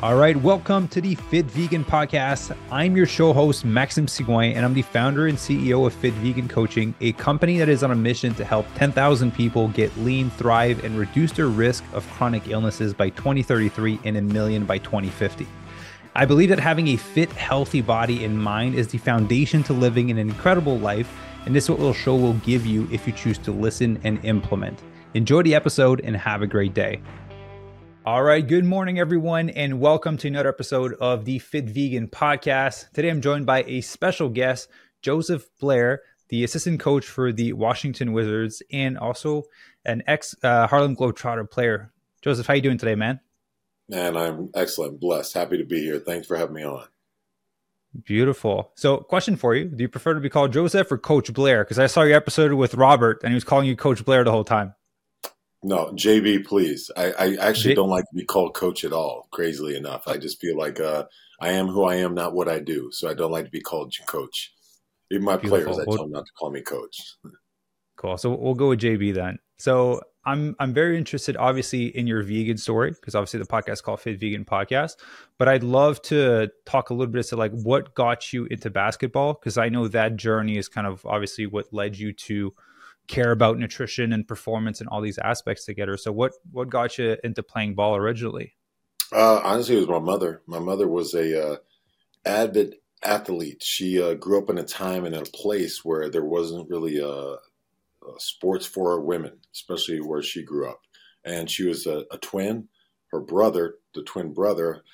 All right, welcome to the Fit Vegan Podcast. I'm your show host, Maxim Sigouin, and I'm the founder and CEO of Fit Vegan Coaching, a company that is on a mission to help 10,000 people get lean, thrive, and reduce their risk of chronic illnesses by 2033 and a million by 2050. I believe that having a fit, healthy body and mind is the foundation to living an incredible life, and this is what we'll show will give you if you choose to listen and implement. Enjoy the episode and have a great day. All right, good morning, everyone, and welcome to another episode of the Fit Vegan podcast. Today I'm joined by a special guest, Joseph Blair, the assistant coach for the Washington Wizards and also an ex uh, Harlem Globetrotter player. Joseph, how you doing today, man? Man, I'm excellent, blessed, happy to be here. Thanks for having me on. Beautiful. So, question for you: Do you prefer to be called Joseph or Coach Blair? Because I saw your episode with Robert, and he was calling you Coach Blair the whole time. No, JB, please. I, I actually J- don't like to be called coach at all. Crazily enough, I just feel like uh, I am who I am, not what I do. So I don't like to be called coach. Even my Beautiful. players, I tell them not to call me coach. Cool. So we'll go with JB then. So I'm I'm very interested, obviously, in your vegan story because obviously the podcast called Fit Vegan Podcast. But I'd love to talk a little bit as to like what got you into basketball because I know that journey is kind of obviously what led you to care about nutrition and performance and all these aspects together. So what what got you into playing ball originally? Uh, honestly, it was my mother. My mother was a uh, avid athlete. She uh, grew up in a time and in a place where there wasn't really a, sports for women, especially where she grew up. And she was a, a twin. Her brother, the twin brother,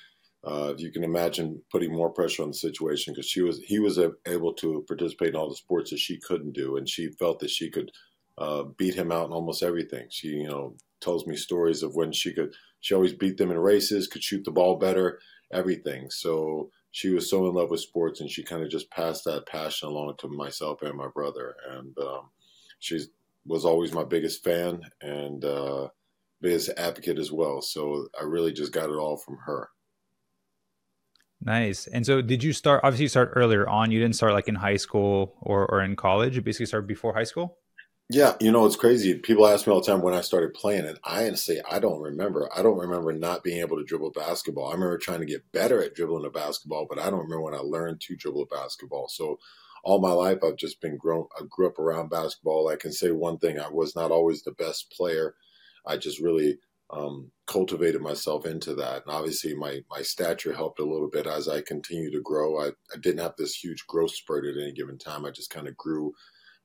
uh, you can imagine putting more pressure on the situation because she was he was able to participate in all the sports that she couldn't do, and she felt that she could uh, beat him out in almost everything. She you know tells me stories of when she could she always beat them in races, could shoot the ball better, everything. So she was so in love with sports, and she kind of just passed that passion along to myself and my brother, and um, she was always my biggest fan and uh, biggest advocate as well. So I really just got it all from her. Nice. And so did you start obviously you start earlier on. You didn't start like in high school or, or in college. You basically started before high school? Yeah, you know, it's crazy. People ask me all the time when I started playing and I say I don't remember. I don't remember not being able to dribble basketball. I remember trying to get better at dribbling a basketball, but I don't remember when I learned to dribble a basketball. So all my life I've just been grown I grew up around basketball. I can say one thing, I was not always the best player. I just really um, cultivated myself into that. And obviously, my my stature helped a little bit as I continued to grow. I, I didn't have this huge growth spurt at any given time. I just kind of grew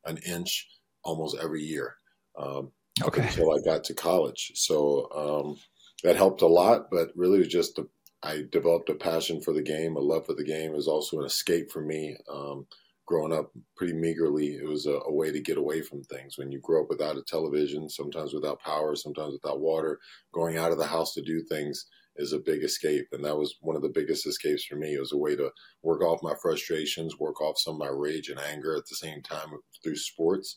an inch almost every year um, okay. until I got to college. So um, that helped a lot, but really was just I developed a passion for the game, a love for the game. It was also an escape for me. Um, growing up pretty meagerly, it was a, a, way to get away from things. When you grow up without a television, sometimes without power, sometimes without water, going out of the house to do things is a big escape. And that was one of the biggest escapes for me. It was a way to work off my frustrations, work off some of my rage and anger at the same time through sports.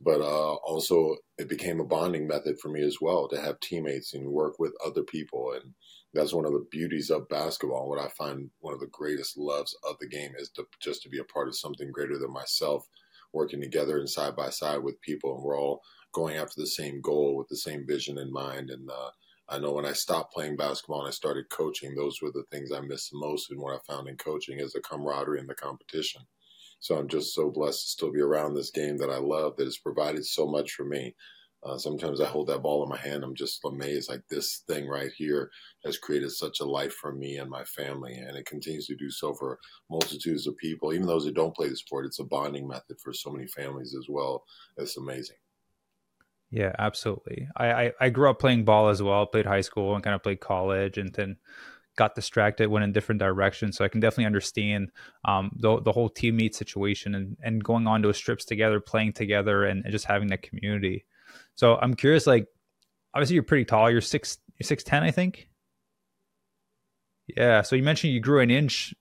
But uh, also, it became a bonding method for me as well to have teammates and work with other people. And that's one of the beauties of basketball. What I find one of the greatest loves of the game is to just to be a part of something greater than myself, working together and side by side with people, and we're all going after the same goal with the same vision in mind. And uh, I know when I stopped playing basketball and I started coaching, those were the things I missed the most. And what I found in coaching is the camaraderie and the competition. So I'm just so blessed to still be around this game that I love that has provided so much for me. Uh, sometimes I hold that ball in my hand. I'm just amazed. Like this thing right here has created such a life for me and my family, and it continues to do so for multitudes of people. Even those who don't play the sport, it's a bonding method for so many families as well. It's amazing. Yeah, absolutely. I, I, I grew up playing ball as well. Played high school and kind of played college, and then got distracted, went in different directions. So I can definitely understand um, the the whole teammate situation and and going on those trips together, playing together, and, and just having that community. So I'm curious, like, obviously you're pretty tall. You're six, you're six ten, I think. Yeah. So you mentioned you grew an inch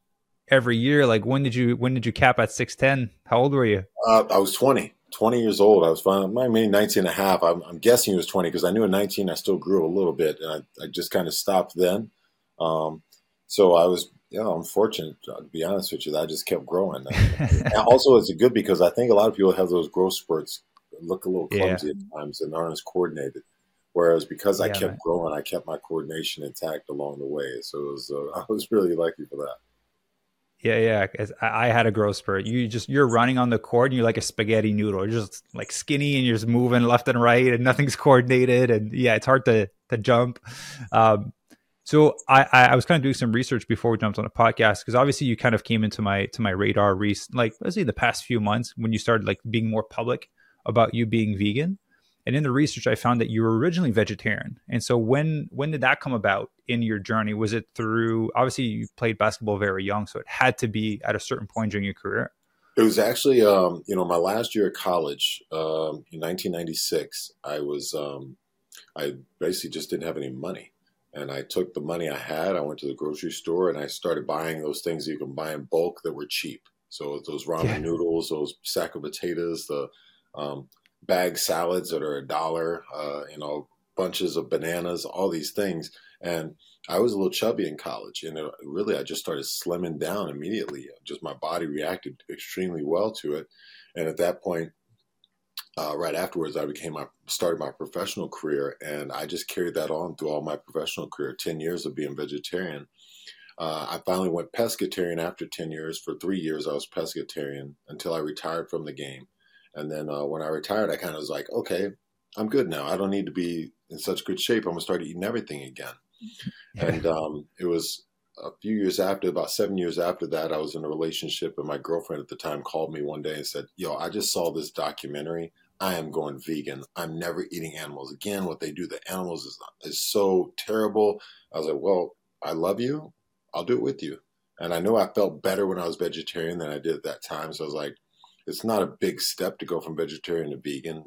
every year. Like, when did you when did you cap at six ten? How old were you? Uh, I was twenty. 20 years old. I was fine. I mean, 19 and a half. I'm, I'm guessing he was 20 because I knew at 19 I still grew a little bit. And I, I just kind of stopped then. Um, so I was, know, I'm fortunate to be honest with you. I just kept growing. also, it's good because I think a lot of people have those growth spurts look a little clumsy yeah. at times and aren't as coordinated. Whereas because I kept man. growing, I kept my coordination intact along the way. So it was, uh, I was really lucky for that. Yeah, yeah. I had a growth spurt. You just you're running on the court and you're like a spaghetti noodle. You're just like skinny and you're just moving left and right and nothing's coordinated. And yeah, it's hard to to jump. Um, so I, I was kind of doing some research before we jumped on the podcast because obviously you kind of came into my to my radar recent like let's say the past few months when you started like being more public about you being vegan. And in the research, I found that you were originally vegetarian. And so when when did that come about in your journey? Was it through obviously you played basketball very young, so it had to be at a certain point during your career. It was actually, um, you know, my last year of college um, in 1996. I was, um, I basically just didn't have any money, and I took the money I had. I went to the grocery store and I started buying those things you can buy in bulk that were cheap. So those ramen yeah. noodles, those sack of potatoes, the um, bag salads that are a dollar, uh, you know, bunches of bananas, all these things. And I was a little chubby in college, and it, really, I just started slimming down immediately. Just my body reacted extremely well to it, and at that point, uh, right afterwards, I became my started my professional career, and I just carried that on through all my professional career. Ten years of being vegetarian. Uh, I finally went pescatarian after ten years. For three years, I was pescatarian until I retired from the game. And then uh, when I retired, I kind of was like, okay, I'm good now. I don't need to be in such good shape. I'm gonna start eating everything again. and um, it was a few years after, about seven years after that, I was in a relationship, and my girlfriend at the time called me one day and said, "Yo, I just saw this documentary. I am going vegan. I'm never eating animals again. What they do to animals is is so terrible." I was like, "Well, I love you. I'll do it with you." And I know I felt better when I was vegetarian than I did at that time. So I was like, it's not a big step to go from vegetarian to vegan.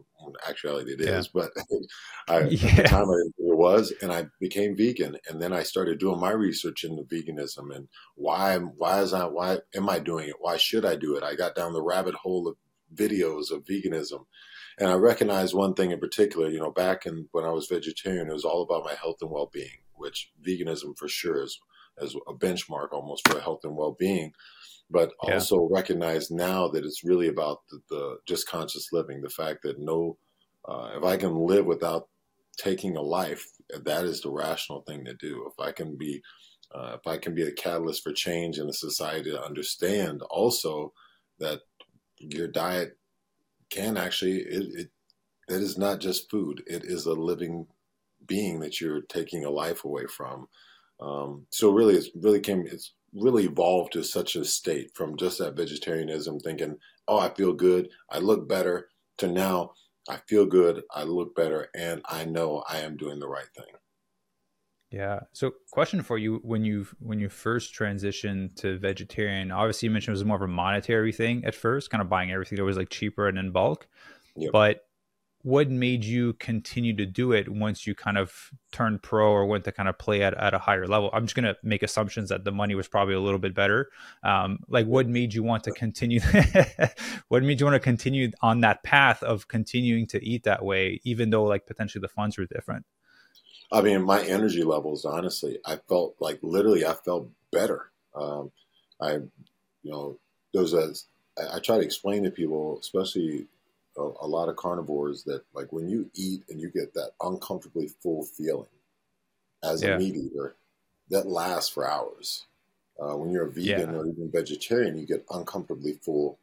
Actually, it is, yeah. but I, yeah. at the time I, it was, and I became vegan, and then I started doing my research into veganism and why why is I why am I doing it? Why should I do it? I got down the rabbit hole of videos of veganism, and I recognized one thing in particular. You know, back in when I was vegetarian, it was all about my health and well being, which veganism for sure is as a benchmark almost for health and well being but yeah. also recognize now that it's really about the, the just conscious living the fact that no uh, if i can live without taking a life that is the rational thing to do. If i can be uh, if i can be a catalyst for change in a society to understand also that your diet can actually it, it it is not just food. It is a living being that you're taking a life away from. Um, so really it's really came it's really evolved to such a state from just that vegetarianism thinking, oh, I feel good, I look better, to now I feel good, I look better, and I know I am doing the right thing. Yeah. So, question for you: when you when you first transitioned to vegetarian, obviously you mentioned it was more of a monetary thing at first, kind of buying everything that was like cheaper and in bulk. Yep. But what made you continue to do it once you kind of turned pro or went to kind of play at, at a higher level? I'm just going to make assumptions that the money was probably a little bit better. Um, like what made you want to continue what made you want to continue on that path of continuing to eat that way even though like potentially the funds were different? I mean my energy levels honestly i felt like literally i felt better. Um, i you know there was a I try to explain to people, especially a, a, lot of carnivores that like when you eat and you get that uncomfortably full feeling as yeah. a meat eater, that lasts for hours. Uh, when you're a vegan yeah. or even vegetarian, you get uncomfortably full.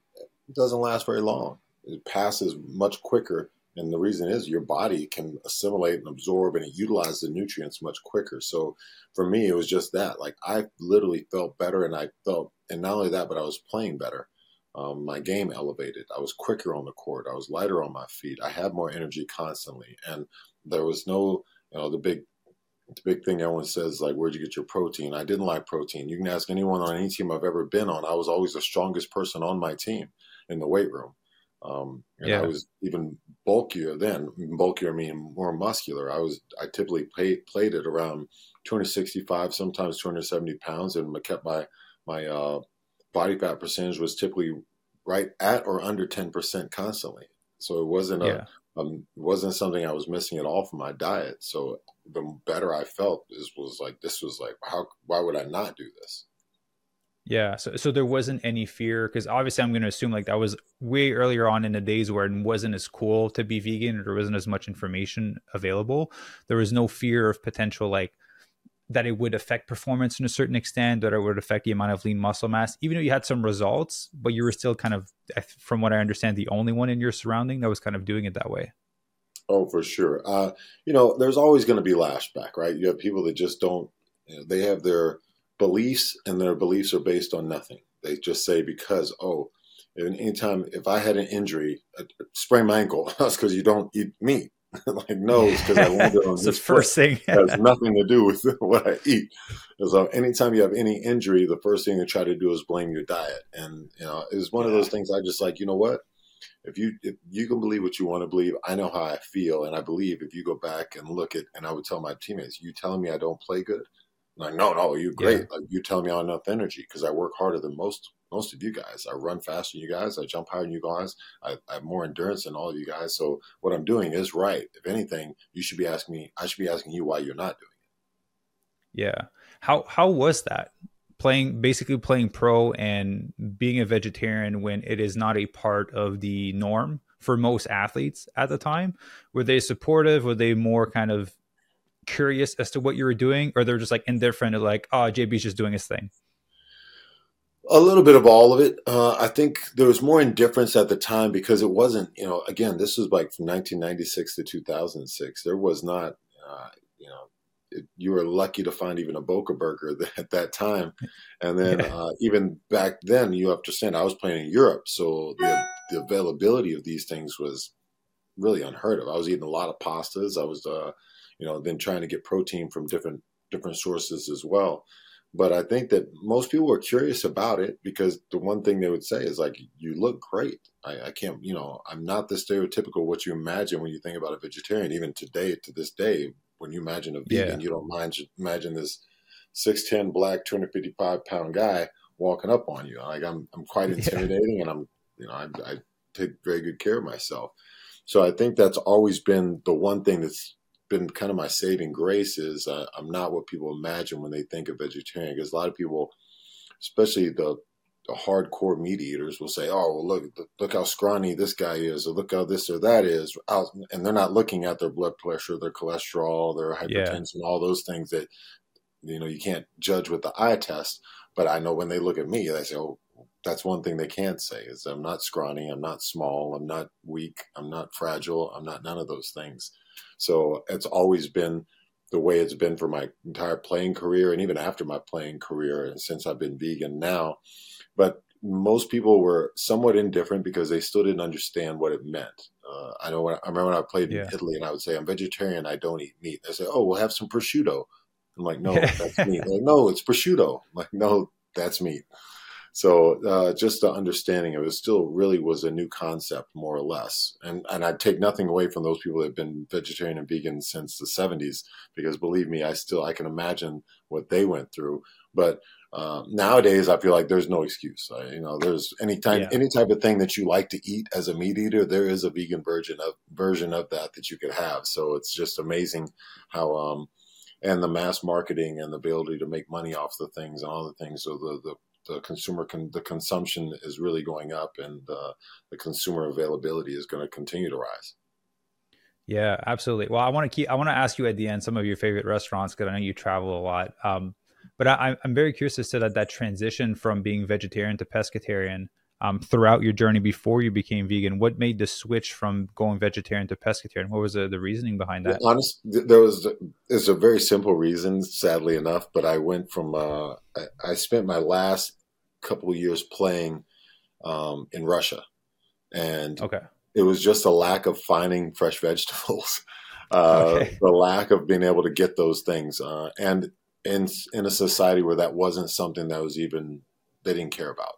It doesn't last very long. It passes much quicker. And the reason is your body can assimilate and absorb and utilize the nutrients much quicker. So for me, it was just that. Like I literally felt better and I felt, and not only that, but I was playing better. Um, my game elevated. I was quicker on the court. I was lighter on my feet. I had more energy constantly, and there was no, you know, the big, the big thing everyone says like, "Where'd you get your protein?" I didn't like protein. You can ask anyone on any team I've ever been on. I was always the strongest person on my team in the weight room, um, and yeah. I was even bulkier then. Bulkier meaning more muscular. I was. I typically played played at around 265, sometimes 270 pounds, and kept my my uh, body fat percentage was typically right at or under 10% constantly. So it wasn't a, yeah. um, it wasn't something I was missing at all from my diet. So the better I felt, this was like, this was like, how, why would I not do this? Yeah, so so there wasn't any fear because obviously I'm going to assume like that was way earlier on in the days where it wasn't as cool to be vegan or there wasn't as much information available. There was no fear of potential like that it would affect performance in a certain extent, that it would affect the amount of lean muscle mass, even though you had some results, but you were still kind of, from what I understand, the only one in your surrounding that was kind of doing it that way. Oh, for sure. Uh, you know, there's always going to be lashback, right? You have people that just don't, you know, they have their beliefs and their beliefs are based on nothing. They just say because, oh, anytime if I had an injury, a, sprained my ankle, that's because you don't eat meat. like no, because I won't on this. the first thing has nothing to do with what I eat. So um, anytime you have any injury, the first thing you try to do is blame your diet, and you know it's one yeah. of those things. I just like you know what, if you if you can believe what you want to believe, I know how I feel, and I believe if you go back and look at, and I would tell my teammates, you telling me I don't play good, like no, no, you're great. Yeah. Like you tell me I have enough energy because I work harder than most most of you guys. I run faster than you guys. I jump higher than you guys. I, I, have more endurance than all of you guys. So what I'm doing is right. If anything, you should be asking me. I should be asking you why you're not doing it. Yeah. How how was that playing basically playing pro and being a vegetarian when it is not a part of the norm for most athletes at the time? Were they supportive? Were they more kind of curious as to what you were doing, or they're just like indifferent, like, oh, JB's just doing his thing? A little bit of all of it. Uh, I think there was more indifference at the time because it wasn't, you know, again, this was like from 1996 to 2006. There was not, uh, you know, it, you were lucky to find even a Boca burger at that time. And then yeah. uh, even back then, you have to understand, I was playing in Europe. So the, the availability of these things was really unheard of. I was eating a lot of pastas. I was, uh, you know, then trying to get protein from different different sources as well. But I think that most people are curious about it because the one thing they would say is like, "You look great." I, I can't, you know, I'm not the stereotypical what you imagine when you think about a vegetarian. Even today, to this day, when you imagine a vegan, yeah. you don't mind imagine this six ten black, two hundred fifty five pound guy walking up on you. Like I'm, I'm quite intimidating, yeah. and I'm, you know, I, I take very good care of myself. So I think that's always been the one thing that's been kind of my saving grace is uh, I'm not what people imagine when they think of vegetarian. Because a lot of people, especially the the hardcore meat eaters, will say, "Oh, well, look look how scrawny this guy is, or look how this or that is," and they're not looking at their blood pressure, their cholesterol, their hypertension, yeah. all those things that you know you can't judge with the eye test. But I know when they look at me, they say, "Oh." That's one thing they can't say is I'm not scrawny, I'm not small, I'm not weak, I'm not fragile, I'm not none of those things. So it's always been the way it's been for my entire playing career and even after my playing career and since I've been vegan now. But most people were somewhat indifferent because they still didn't understand what it meant. Uh, I know when I, I, remember when I played yeah. in Italy and I would say, I'm vegetarian, I don't eat meat. They say, Oh, we'll have some prosciutto. I'm like, No, that's meat. Like, no, it's prosciutto. I'm like, no, that's meat. So uh, just the understanding of it still really was a new concept, more or less. And and I'd take nothing away from those people that have been vegetarian and vegan since the 70s, because believe me, I still I can imagine what they went through. But uh, nowadays, I feel like there's no excuse. I, you know, there's any time, yeah. any type of thing that you like to eat as a meat eater, there is a vegan version of version of that that you could have. So it's just amazing how um, and the mass marketing and the ability to make money off the things and all the things. So the the the consumer con- the consumption is really going up and uh, the consumer availability is going to continue to rise yeah absolutely well i want to keep i want to ask you at the end some of your favorite restaurants because i know you travel a lot um, but I, am very curious as to that that transition from being vegetarian to pescatarian um, throughout your journey before you became vegan? What made the switch from going vegetarian to pescatarian? What was the, the reasoning behind that? Well, honest, there was there's a very simple reason, sadly enough. But I went from uh, I, I, spent my last couple of years playing um, in Russia, and okay. it was just a lack of finding fresh vegetables. Uh, okay. the lack of being able to get those things, uh, and in in a society where that wasn't something that was even they didn't care about.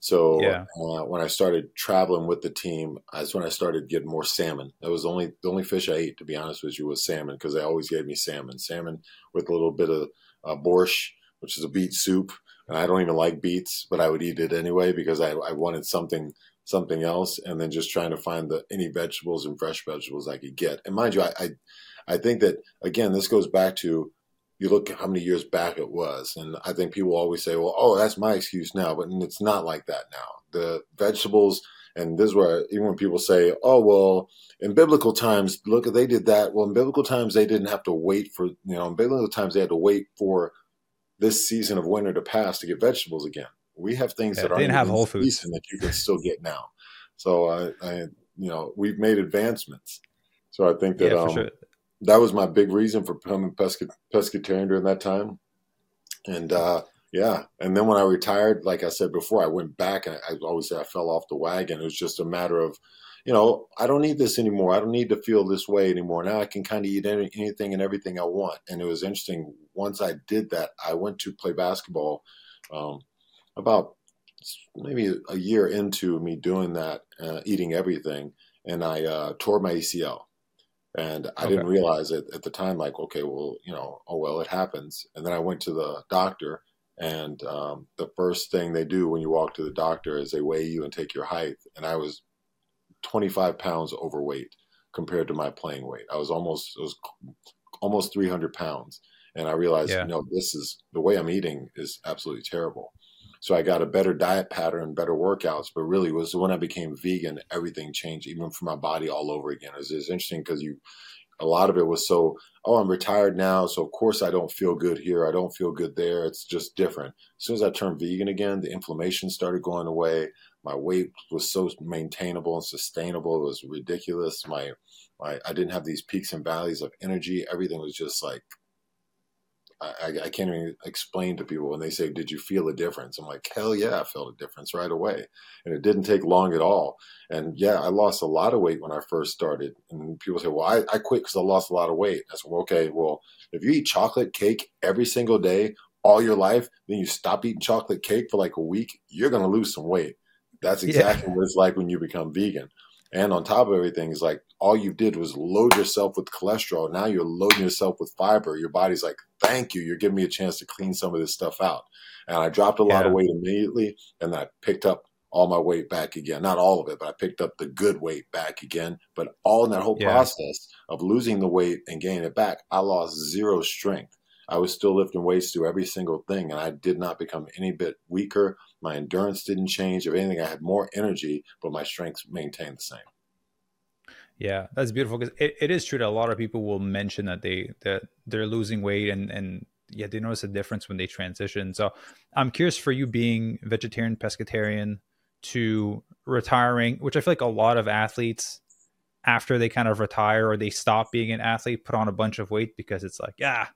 So yeah. uh, when I started traveling with the team, that's when I started getting more salmon. That was the only the only fish I ate, to be honest with you, was salmon because they always gave me salmon. Salmon with a little bit of uh, borscht, which is a beet soup. And I don't even like beets, but I would eat it anyway because I, I wanted something something else. And then just trying to find the any vegetables and fresh vegetables I could get. And mind you, I, I I think that again, this goes back to you look how many years back it was. And I think people always say, well, oh, that's my excuse now. But it's not like that now. The vegetables, and this is where even when people say, oh, well, in biblical times, look, they did that. Well, in biblical times, they didn't have to wait for, you know, in biblical times, they had to wait for this season of winter to pass to get vegetables again. We have things yeah, that aren't have Whole Foods that you can still get now. So I, I, you know, we've made advancements. So I think that yeah, um, sure that was my big reason for becoming pesca- pescatarian during that time. And uh, yeah, and then when I retired, like I said before, I went back. I, I always say I fell off the wagon. It was just a matter of, you know, I don't need this anymore. I don't need to feel this way anymore. Now I can kind of eat any, anything and everything I want. And it was interesting. Once I did that, I went to play basketball. Um, about maybe a year into me doing that, uh, eating everything, and I uh, tore my ACL. And I okay. didn't realize it at the time, like, okay, well, you know, oh, well, it happens. And then I went to the doctor, and um, the first thing they do when you walk to the doctor is they weigh you and take your height. And I was 25 pounds overweight compared to my playing weight. I was almost, it was almost 300 pounds. And I realized, yeah. you know, this is the way I'm eating is absolutely terrible. So I got a better diet pattern, better workouts. But really, was when I became vegan, everything changed, even for my body all over again. It's, was, interesting because you, a lot of it was so, oh, I'm retired now, so of course I don't feel good here. I don't feel good there. It's just different. As soon as I turned vegan again, the inflammation started going away. My weight was so maintainable and sustainable. It was ridiculous. My, my, I didn't have these peaks and valleys of energy. Everything was just like I, I, can't even explain to people when they say, "Did you feel a difference?" I'm like, "Hell yeah, I felt a difference right away," and it didn't take long at all. And yeah, I lost a lot of weight when I first started. And people say, "Well, I, I quit because I lost a lot of weight." I said, well, "Okay, well, if you eat chocolate cake every single day all your life, then you stop eating chocolate cake for like a week, you're gonna lose some weight." That's exactly yeah. what it's like when you become vegan. And on top of everything, is like all you did was load yourself with cholesterol. Now you're loading yourself with fiber. Your body's like, thank you. You're giving me a chance to clean some of this stuff out. And I dropped a lot yeah. of weight immediately and I picked up all my weight back again. Not all of it, but I picked up the good weight back again. But all in that whole yeah. process of losing the weight and gaining it back, I lost zero strength. I was still lifting weights through every single thing, and I did not become any bit weaker. My endurance didn't change. If anything, I had more energy, but my strength maintained the same. Yeah, that's beautiful because it, it is true that a lot of people will mention that they that they're losing weight and and yeah they notice a difference when they transition. So I'm curious for you being vegetarian pescatarian to retiring, which I feel like a lot of athletes after they kind of retire or they stop being an athlete put on a bunch of weight because it's like yeah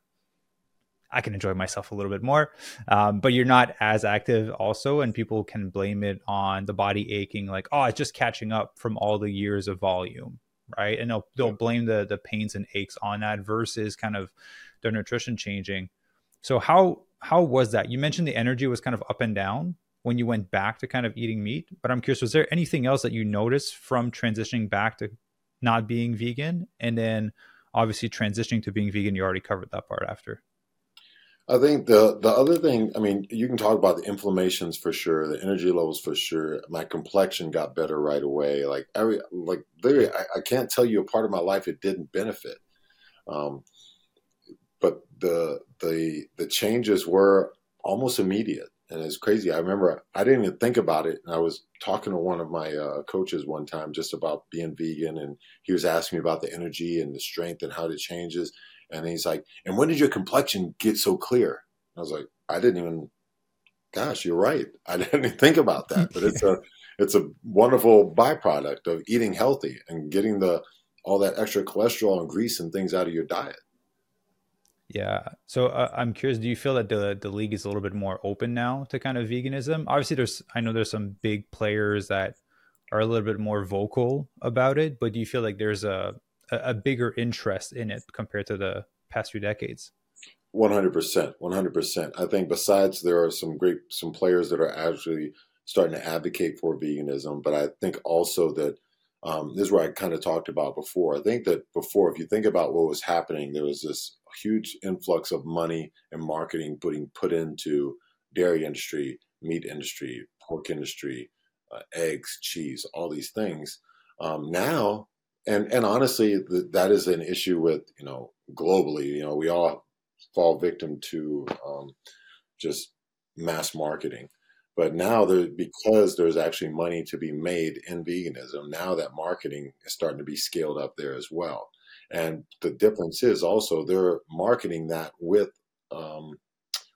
I can enjoy myself a little bit more. Um, but you're not as active also, and people can blame it on the body aching, like, oh, it's just catching up from all the years of volume, right? And they'll they'll blame the the pains and aches on that versus kind of their nutrition changing. So how how was that? You mentioned the energy was kind of up and down when you went back to kind of eating meat, but I'm curious, was there anything else that you noticed from transitioning back to not being vegan, and then obviously transitioning to being vegan? You already covered that part after. I think the the other thing, I mean, you can talk about the inflammations for sure, the energy levels for sure. My complexion got better right away. Like every, like literally, I, I can't tell you a part of my life it didn't benefit. Um, but the the the changes were almost immediate, and it's crazy. I remember I didn't even think about it, and I was talking to one of my uh, coaches one time just about being vegan, and he was asking me about the energy and the strength and how it changes and he's like, and when did your complexion get so clear? I was like, I didn't even, gosh, you're right. I didn't even think about that, but it's a, it's a wonderful byproduct of eating healthy and getting the, all that extra cholesterol and grease and things out of your diet. Yeah. So uh, I'm curious, do you feel that the the league is a little bit more open now to kind of veganism? Obviously there's I know there's some big players that are a little bit more vocal about it, but do you feel like there's a a, bigger interest in it compared to the past few decades. One hundred percent, one hundred percent. I think besides there are some great some players that are actually starting to advocate for veganism, but I think also that um, this is where I kind of talked about before. I think that before, if you think about what was happening, there was this huge influx of money and marketing putting put into dairy industry, meat industry, pork industry, uh, eggs, cheese, all these things. Um, now and and honestly, that is an issue with you know globally. You know, we all fall victim to um, just mass marketing. But now there, because there's actually money to be made in veganism, now that marketing is starting to be scaled up there as well. And the difference is also they're marketing that with um,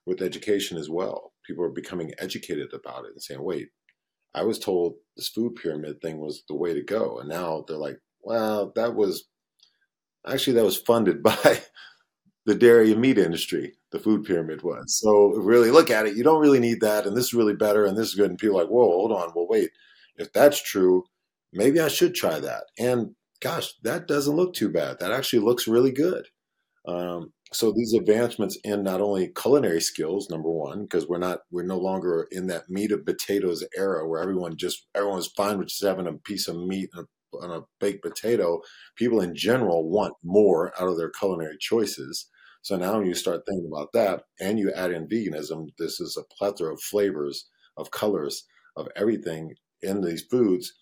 with education as well. People are becoming educated about it and saying, "Wait, I was told this food pyramid thing was the way to go," and now they're like, "Well, that was actually that was funded by the dairy and meat industry. The food pyramid was. So really look at it. You don't really need that, and this is really better, and this is good." And people are like, "Whoa, hold on. Well, wait. If that's true, maybe I should try that." And gosh, that doesn't look too bad. That actually looks really good. Um, so these advancements in not only culinary skills, number one, because we're not we're no longer in that meat of potatoes era where everyone just everyone's fine with just having a piece of meat and a, and a baked potato. People in general want more out of their culinary choices. So now when you start thinking about that, and you add in veganism. This is a plethora of flavors, of colors, of everything in these foods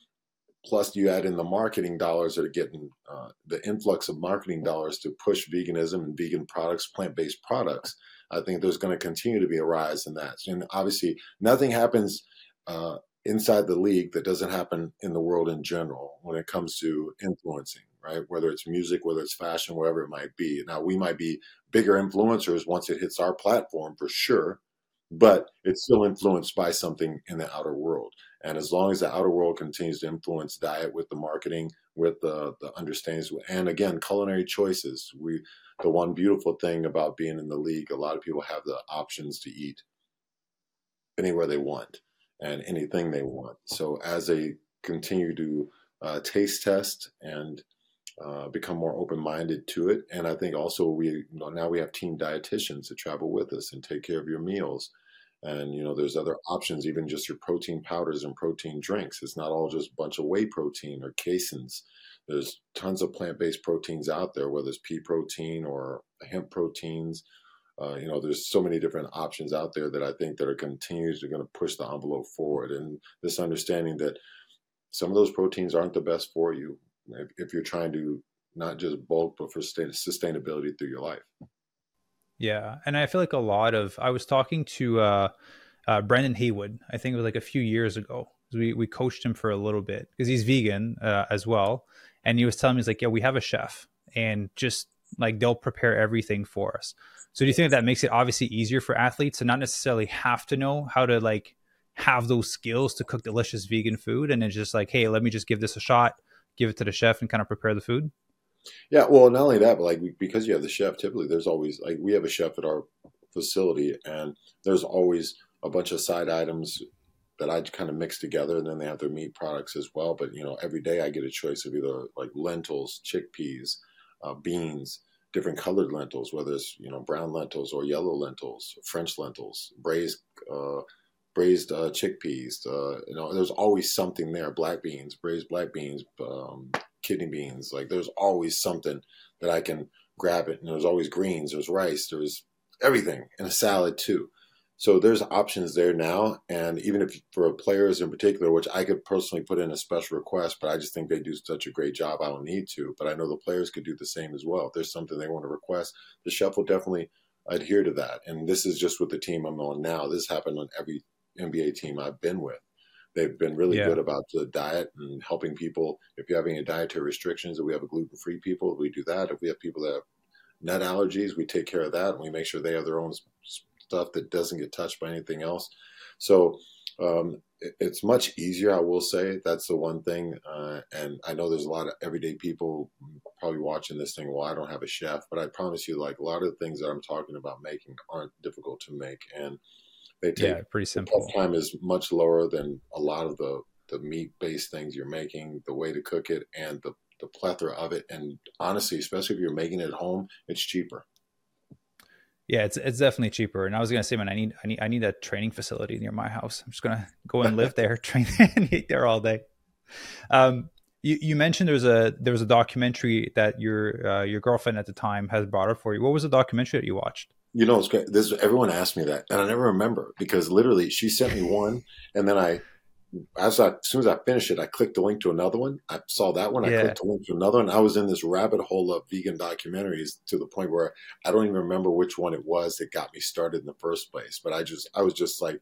plus you add in the marketing dollars that are getting uh, the influx of marketing dollars to push veganism and vegan products plant-based products i think there's going to continue to be a rise in that and obviously nothing happens uh, inside the league that doesn't happen in the world in general when it comes to influencing right? Whether it's music whether it's fashion whatever it might be. Now we might be bigger influencers once it hits our platform for sure but it's still influenced by something in the outer world. And as long as the outer world continues to influence diet with the marketing, with the, the understandings, and again, culinary choices, we the one beautiful thing about being in the league, a lot of people have the options to eat anywhere they want and anything they want. So as they continue to uh, taste test and uh, become more open-minded to it, and I think also we now we have team dietitians that travel with us and take care of your meals. And you know there's other options even just your protein powders and protein drinks. It's not all just a bunch of whey protein or caseins there's tons of plant-based proteins out there whether it's pea protein or hemp proteins uh, you know there's so many different options out there that i think that are continuously going to push the envelope forward and this understanding that some of those proteins aren't the best for you if, if you're trying to not just bulk but for sustainability through your life yeah, and I feel like a lot of I was talking to uh, uh, Brendan Haywood. I think it was like a few years ago. We we coached him for a little bit because he's vegan uh, as well, and he was telling me he's like, yeah, we have a chef, and just like they'll prepare everything for us. So do you think that makes it obviously easier for athletes to not necessarily have to know how to like have those skills to cook delicious vegan food, and it's just like, hey, let me just give this a shot, give it to the chef, and kind of prepare the food? Yeah, well, not only that, but like because you have the chef, typically there's always like we have a chef at our facility, and there's always a bunch of side items that I kind of mix together, and then they have their meat products as well. But you know, every day I get a choice of either like lentils, chickpeas, uh, beans, different colored lentils, whether it's you know brown lentils or yellow lentils, French lentils, braised. Uh, braised uh, chickpeas. Uh, you know, there's always something there. Black beans, braised black beans, um, kidney beans. Like there's always something that I can grab it. And there's always greens, there's rice, there's everything in a salad too. So there's options there now. And even if for players in particular, which I could personally put in a special request, but I just think they do such a great job, I don't need to. But I know the players could do the same as well. If there's something they want to request, the chef will definitely adhere to that. And this is just with the team I'm on now. This happened on every NBA team I've been with. They've been really yeah. good about the diet and helping people. If you have any dietary restrictions, if we have a gluten free people, we do that. If we have people that have nut allergies, we take care of that and we make sure they have their own stuff that doesn't get touched by anything else. So um, it, it's much easier, I will say. That's the one thing. Uh, and I know there's a lot of everyday people probably watching this thing. Well, I don't have a chef, but I promise you, like a lot of the things that I'm talking about making aren't difficult to make. And they take yeah, pretty simple. time is much lower than a lot of the the meat based things you're making, the way to cook it, and the the plethora of it. And honestly, especially if you're making it at home, it's cheaper. Yeah, it's it's definitely cheaper. And I was gonna say, man, I need I need I need a training facility near my house. I'm just gonna go and live there, train and eat there all day. Um, you, you mentioned there was a there was a documentary that your uh, your girlfriend at the time has brought up for you. What was the documentary that you watched? You know, it's great. This everyone asked me that, and I never remember because literally she sent me one, and then I as, I, as soon as I finished it, I clicked the link to another one. I saw that one. I clicked the link to another one. I was in this rabbit hole of vegan documentaries to the point where I don't even remember which one it was that got me started in the first place. But I just, I was just like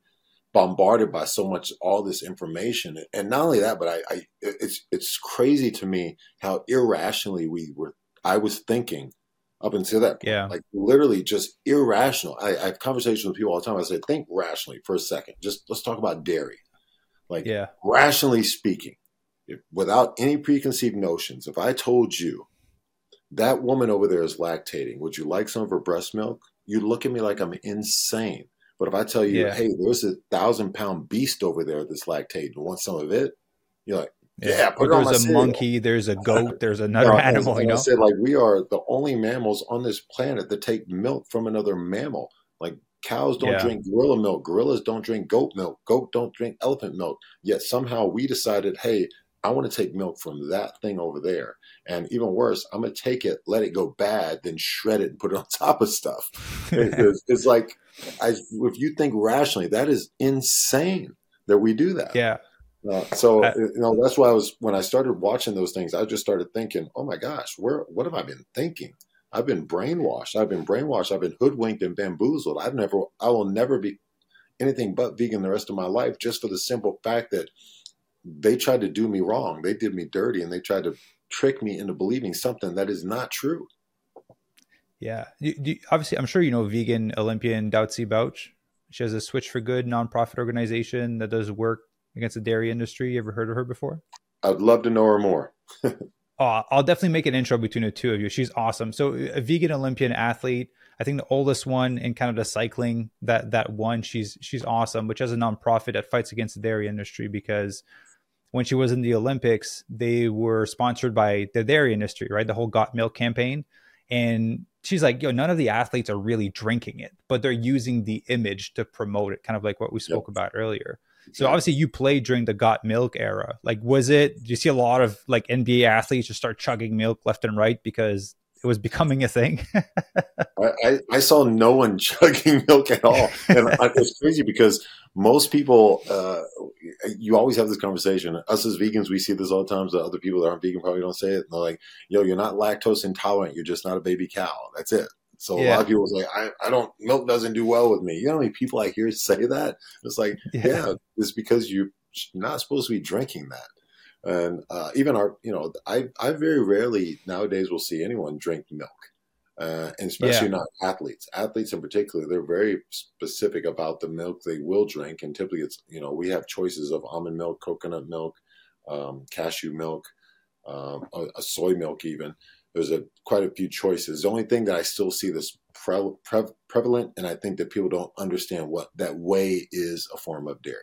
bombarded by so much, all this information. And not only that, but I, I it's, it's crazy to me how irrationally we were, I was thinking up until that point. Yeah. Like literally just irrational. I, I have conversations with people all the time. I say, think rationally for a second. Just let's talk about dairy. Like yeah. rationally speaking, if, without any preconceived notions, if I told you that woman over there is lactating, would you like some of her breast milk? You look at me like I'm insane. But if I tell you, yeah. hey, there's a thousand pound beast over there that's lactating, want some of it? You're like, yeah, yeah there's a cereal. monkey, there's a goat, there's another animal. You know, I said like we are the only mammals on this planet that take milk from another mammal. Like cows don't yeah. drink gorilla milk, gorillas don't drink goat milk, goat don't drink elephant milk. Yet somehow we decided, hey, I want to take milk from that thing over there. And even worse, I'm going to take it, let it go bad, then shred it and put it on top of stuff. it's, it's, like, I, if you think rationally, that is insane that we do that. Yeah. Uh, so I, you know that's why I was when I started watching those things, I just started thinking, "Oh my gosh, where what have I been thinking? I've been brainwashed. I've been brainwashed. I've been hoodwinked and bamboozled. I've never, I will never be anything but vegan the rest of my life, just for the simple fact that they tried to do me wrong. They did me dirty, and they tried to trick me into believing something that is not true." Yeah, you, you, obviously, I'm sure you know vegan Olympian Dotsie Bausch. She has a Switch4Good nonprofit organization that does work against the dairy industry. You ever heard of her before? I'd love to know her more. oh, I'll definitely make an intro between the two of you. She's awesome. So a vegan Olympian athlete. I think the oldest one in kind of the cycling that that one. She's she's awesome, which has a nonprofit that fights against the dairy industry because when she was in the Olympics, they were sponsored by the dairy industry, right? The whole Got Milk campaign. And she's like, yo, none of the athletes are really drinking it, but they're using the image to promote it, kind of like what we spoke yep. about earlier. So obviously you played during the got milk era. Like was it do you see a lot of like NBA athletes just start chugging milk left and right because it was becoming a thing? I, I, saw no one chugging milk at all. And it's crazy because most people, uh, you always have this conversation. Us as vegans, we see this all the time. The other people that aren't vegan probably don't say it. And they're like, yo, you're not lactose intolerant. You're just not a baby cow. That's it. So yeah. a lot of people say, I, I don't, milk doesn't do well with me. You know how many people I hear say that? It's like, yeah, yeah it's because you're not supposed to be drinking that. And uh, even our, you know, I, I very rarely nowadays will see anyone drink milk. Uh, and especially yeah. not athletes. Athletes in particular, they're very specific about the milk they will drink. And typically, it's you know we have choices of almond milk, coconut milk, um, cashew milk, um, a, a, soy milk, even there's a quite a few choices. The only thing that I still see this pre- pre- prevalent, and I think that people don't understand what that whey is a form of dairy.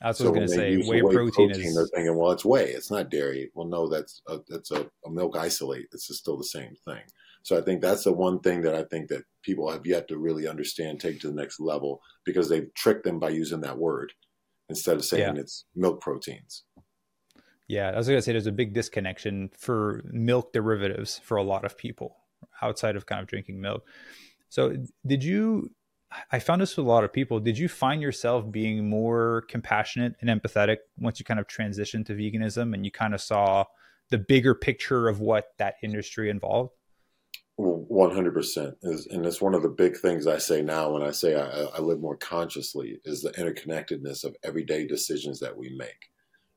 That's what I was going to say. Whey, whey protein, protein, is. They're thinking, well, it's whey. It's not dairy. Well, no, that's a, that's a, a milk isolate. It's still the same thing. So I think that's the one thing that I think that people have yet to really understand, take to the next level, because they've tricked them by using that word instead of saying yeah. it's milk proteins. Yeah, I was going to say there's a big disconnection for milk derivatives for a lot of people outside of kind of drinking milk. So, did you? I found this with a lot of people. Did you find yourself being more compassionate and empathetic once you kind of transitioned to veganism and you kind of saw the bigger picture of what that industry involved? One hundred percent and it's one of the big things I say now when I say I, I live more consciously is the interconnectedness of everyday decisions that we make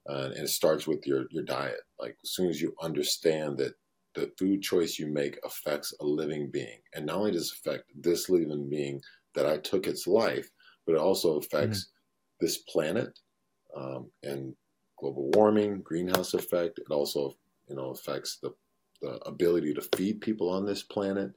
uh, and it starts with your your diet. Like as soon as you understand that the food choice you make affects a living being, and not only does it affect this living being that I took its life, but it also affects mm-hmm. this planet um, and global warming, greenhouse effect. It also you know affects the the ability to feed people on this planet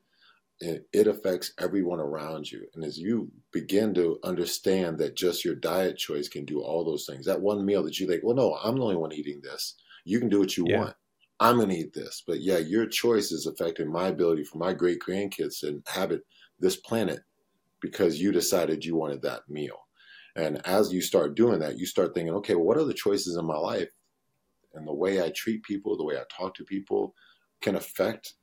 it affects everyone around you. And as you begin to understand that just your diet choice can do all those things, that one meal that you think, well, no, I'm the only one eating this. You can do what you yeah. want. I'm going to eat this. But yeah, your choice is affecting my ability for my great grandkids to inhabit this planet because you decided you wanted that meal. And as you start doing that, you start thinking, okay, well, what are the choices in my life and the way I treat people, the way I talk to people can affect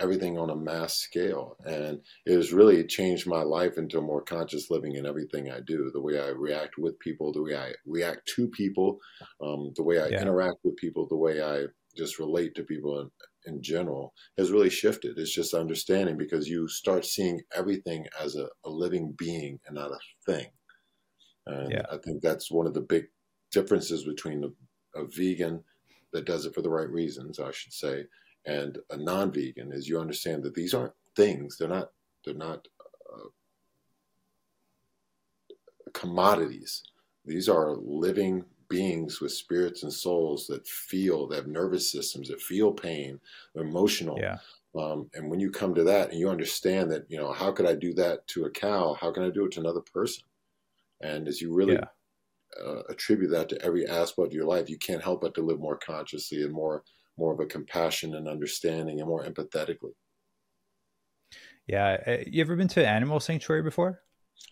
everything on a mass scale. And it has really changed my life into a more conscious living in everything I do. The way I react with people, the way I react to people, um, the way I yeah. interact with people, the way I just relate to people in, in general has really shifted. It's just understanding because you start seeing everything as a, a living being and not a thing. And yeah. I think that's one of the big differences between a, a vegan that does it for the right reasons, I should say, and a non-vegan is you understand that these aren't things. They're not. They're not uh, commodities. These are living beings with spirits and souls that feel, that have nervous systems, that feel pain, they're emotional. Yeah. Um, and when you come to that and you understand that, you know, how could I do that to a cow? How can I do it to another person? And as you really yeah. uh, attribute that to every aspect of your life, you can't help but to live more consciously and more more of a compassion and understanding and more empathetically. Yeah. Uh, you ever been to animal sanctuary before?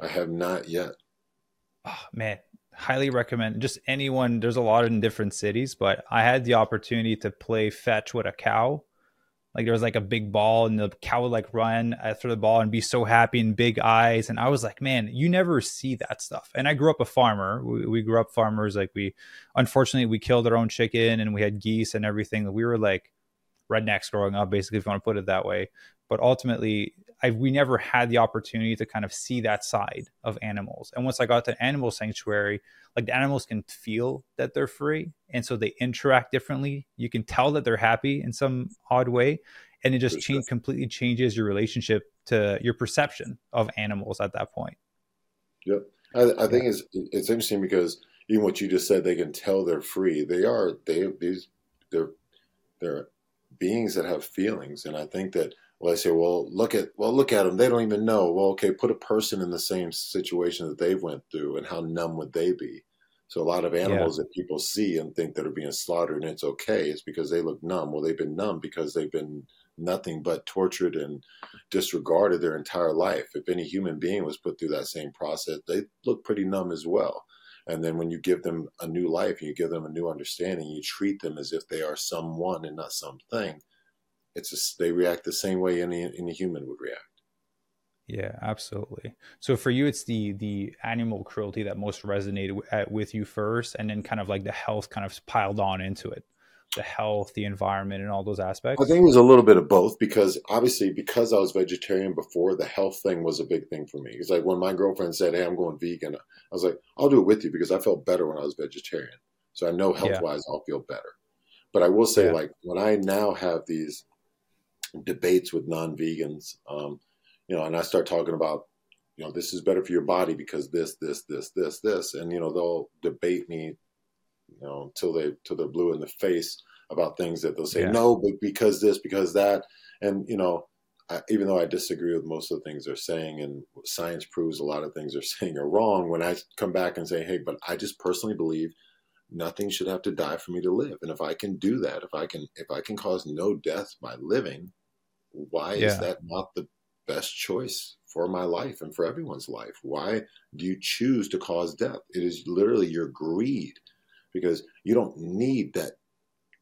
I have not yet. Oh man, highly recommend just anyone there's a lot in different cities but i had the opportunity to play fetch with a cow like there was like a big ball and the cow would like run uh, after the ball and be so happy and big eyes. And i was like man you never see that stuff. And i grew up a farmer. We, we grew up farmers. Like we unfortunately we killed our own chicken and we had geese and everything. We were like rednecks growing up basically if you want to put it that way. But ultimately I, we never had the opportunity to kind of see that side of animals. And once I got to animal sanctuary, like the animals can feel that they're free, and so they interact differently. You can tell that they're happy in some odd way, and it just change, completely changes your relationship to your perception of animals at that point. Yep, I, I think it's it's interesting because even what you just said, they can tell they're free. They are they these they're they're beings that have feelings, and I think that well, I say, well, look at well, look at them. They don't even know. Well, okay, put a person in the same situation that they've went through, and how numb would they be? So a lot of animals yeah. that people see and think that are being slaughtered and it's okay, it's because they look numb. Well, they've been numb because they've been nothing but tortured and disregarded their entire life. If any human being was put through that same process, they look pretty numb as well. And then when you give them a new life, you give them a new understanding, you treat them as if they are someone and not something it's just, they react the same way any any human would react. Yeah, absolutely. So for you, it's the the animal cruelty that most resonated with you first, and then kind of like the health kind of piled on into it, the health, the environment, and all those aspects. I think it was a little bit of both because obviously because I was vegetarian before, the health thing was a big thing for me. It's like when my girlfriend said, "Hey, I'm going vegan," I was like, "I'll do it with you," because I felt better when I was vegetarian. So I know health wise, yeah. I'll feel better. But I will say, yeah. like when I now have these debates with non-vegans, um, you know, and I start talking about, you know, this is better for your body because this, this, this, this, this, and you know, they'll debate me, you know, till they till they're blue in the face about things that they'll say yeah. no, but because this, because that, and you know, I, even though I disagree with most of the things they're saying, and science proves a lot of things they're saying are wrong, when I come back and say, hey, but I just personally believe nothing should have to die for me to live, and if I can do that, if I can, if I can cause no death by living, why yeah. is that not the best choice for my life and for everyone's life? Why do you choose to cause death? It is literally your greed because you don't need that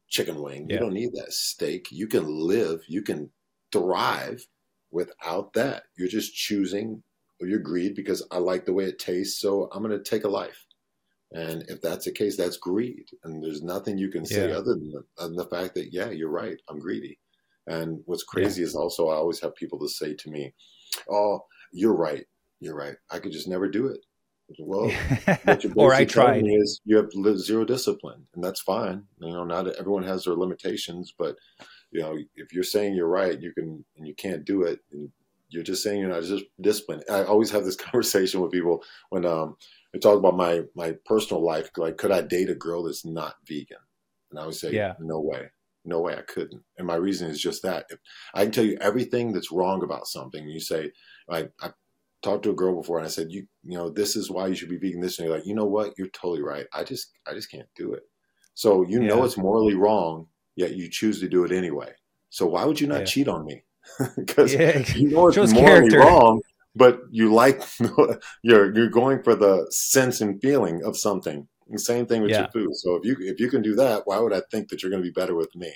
chicken wing. Yeah. You don't need that steak. You can live, you can thrive without that. You're just choosing your greed because I like the way it tastes, so I'm going to take a life. And if that's the case, that's greed. And there's nothing you can say yeah. other than the, other than the fact that, yeah, you're right. I'm greedy. And what's crazy yeah. is also I always have people to say to me, "Oh, you're right. You're right. I could just never do it." Well, or I tried. Is you have zero discipline, and that's fine. You know, not everyone has their limitations, but you know, if you're saying you're right, you can and you can't do it, and you're just saying you're not just disciplined. I always have this conversation with people when um, I talk about my my personal life. Like, could I date a girl that's not vegan? And I would say, yeah. no way no way I couldn't. And my reason is just that. If I can tell you everything that's wrong about something, And you say, I, I talked to a girl before and I said, you, you know, this is why you should be vegan this. And you're like, you know what? You're totally right. I just, I just can't do it. So you yeah. know, it's morally wrong, yet you choose to do it anyway. So why would you not yeah. cheat on me? Because yeah. you know it's morally character. wrong, but you like you're you're going for the sense and feeling of something. The same thing with yeah. your food. So if you if you can do that, why would I think that you're going to be better with me?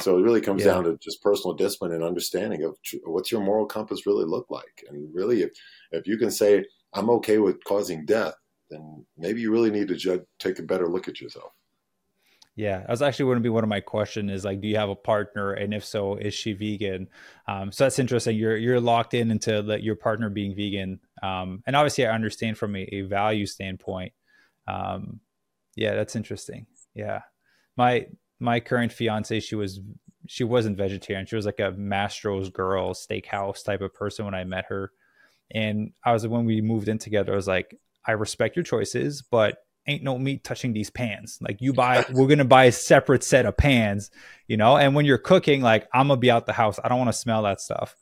So it really comes yeah. down to just personal discipline and understanding of tr- what's your moral compass really look like. And really, if if you can say I'm okay with causing death, then maybe you really need to judge, take a better look at yourself. Yeah, that was actually going to be one of my questions is like, do you have a partner, and if so, is she vegan? Um, so that's interesting. You're you're locked in into the, your partner being vegan, um, and obviously I understand from a, a value standpoint. Um, yeah, that's interesting. Yeah, my my current fiance, she was she wasn't vegetarian. She was like a Mastro's girl steakhouse type of person when I met her, and I was when we moved in together. I was like, I respect your choices, but ain't no meat touching these pans. Like you buy, we're gonna buy a separate set of pans, you know. And when you're cooking, like I'm gonna be out the house. I don't want to smell that stuff.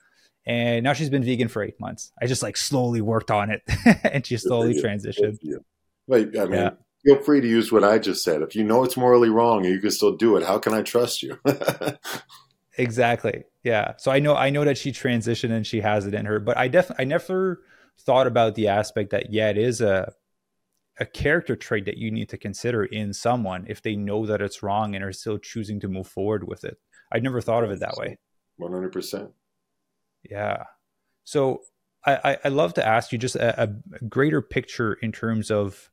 And now she's been vegan for eight months. I just like slowly worked on it, and she slowly transitioned. Wait, I mean, yeah. Feel free to use what I just said. If you know it's morally wrong and you can still do it, how can I trust you? exactly. Yeah. So I know I know that she transitioned and she has it in her, but I definitely I never thought about the aspect that yeah, it is a a character trait that you need to consider in someone if they know that it's wrong and are still choosing to move forward with it. I'd never thought of it that way. One hundred percent. Yeah. So I, I love to ask you just a, a, greater picture in terms of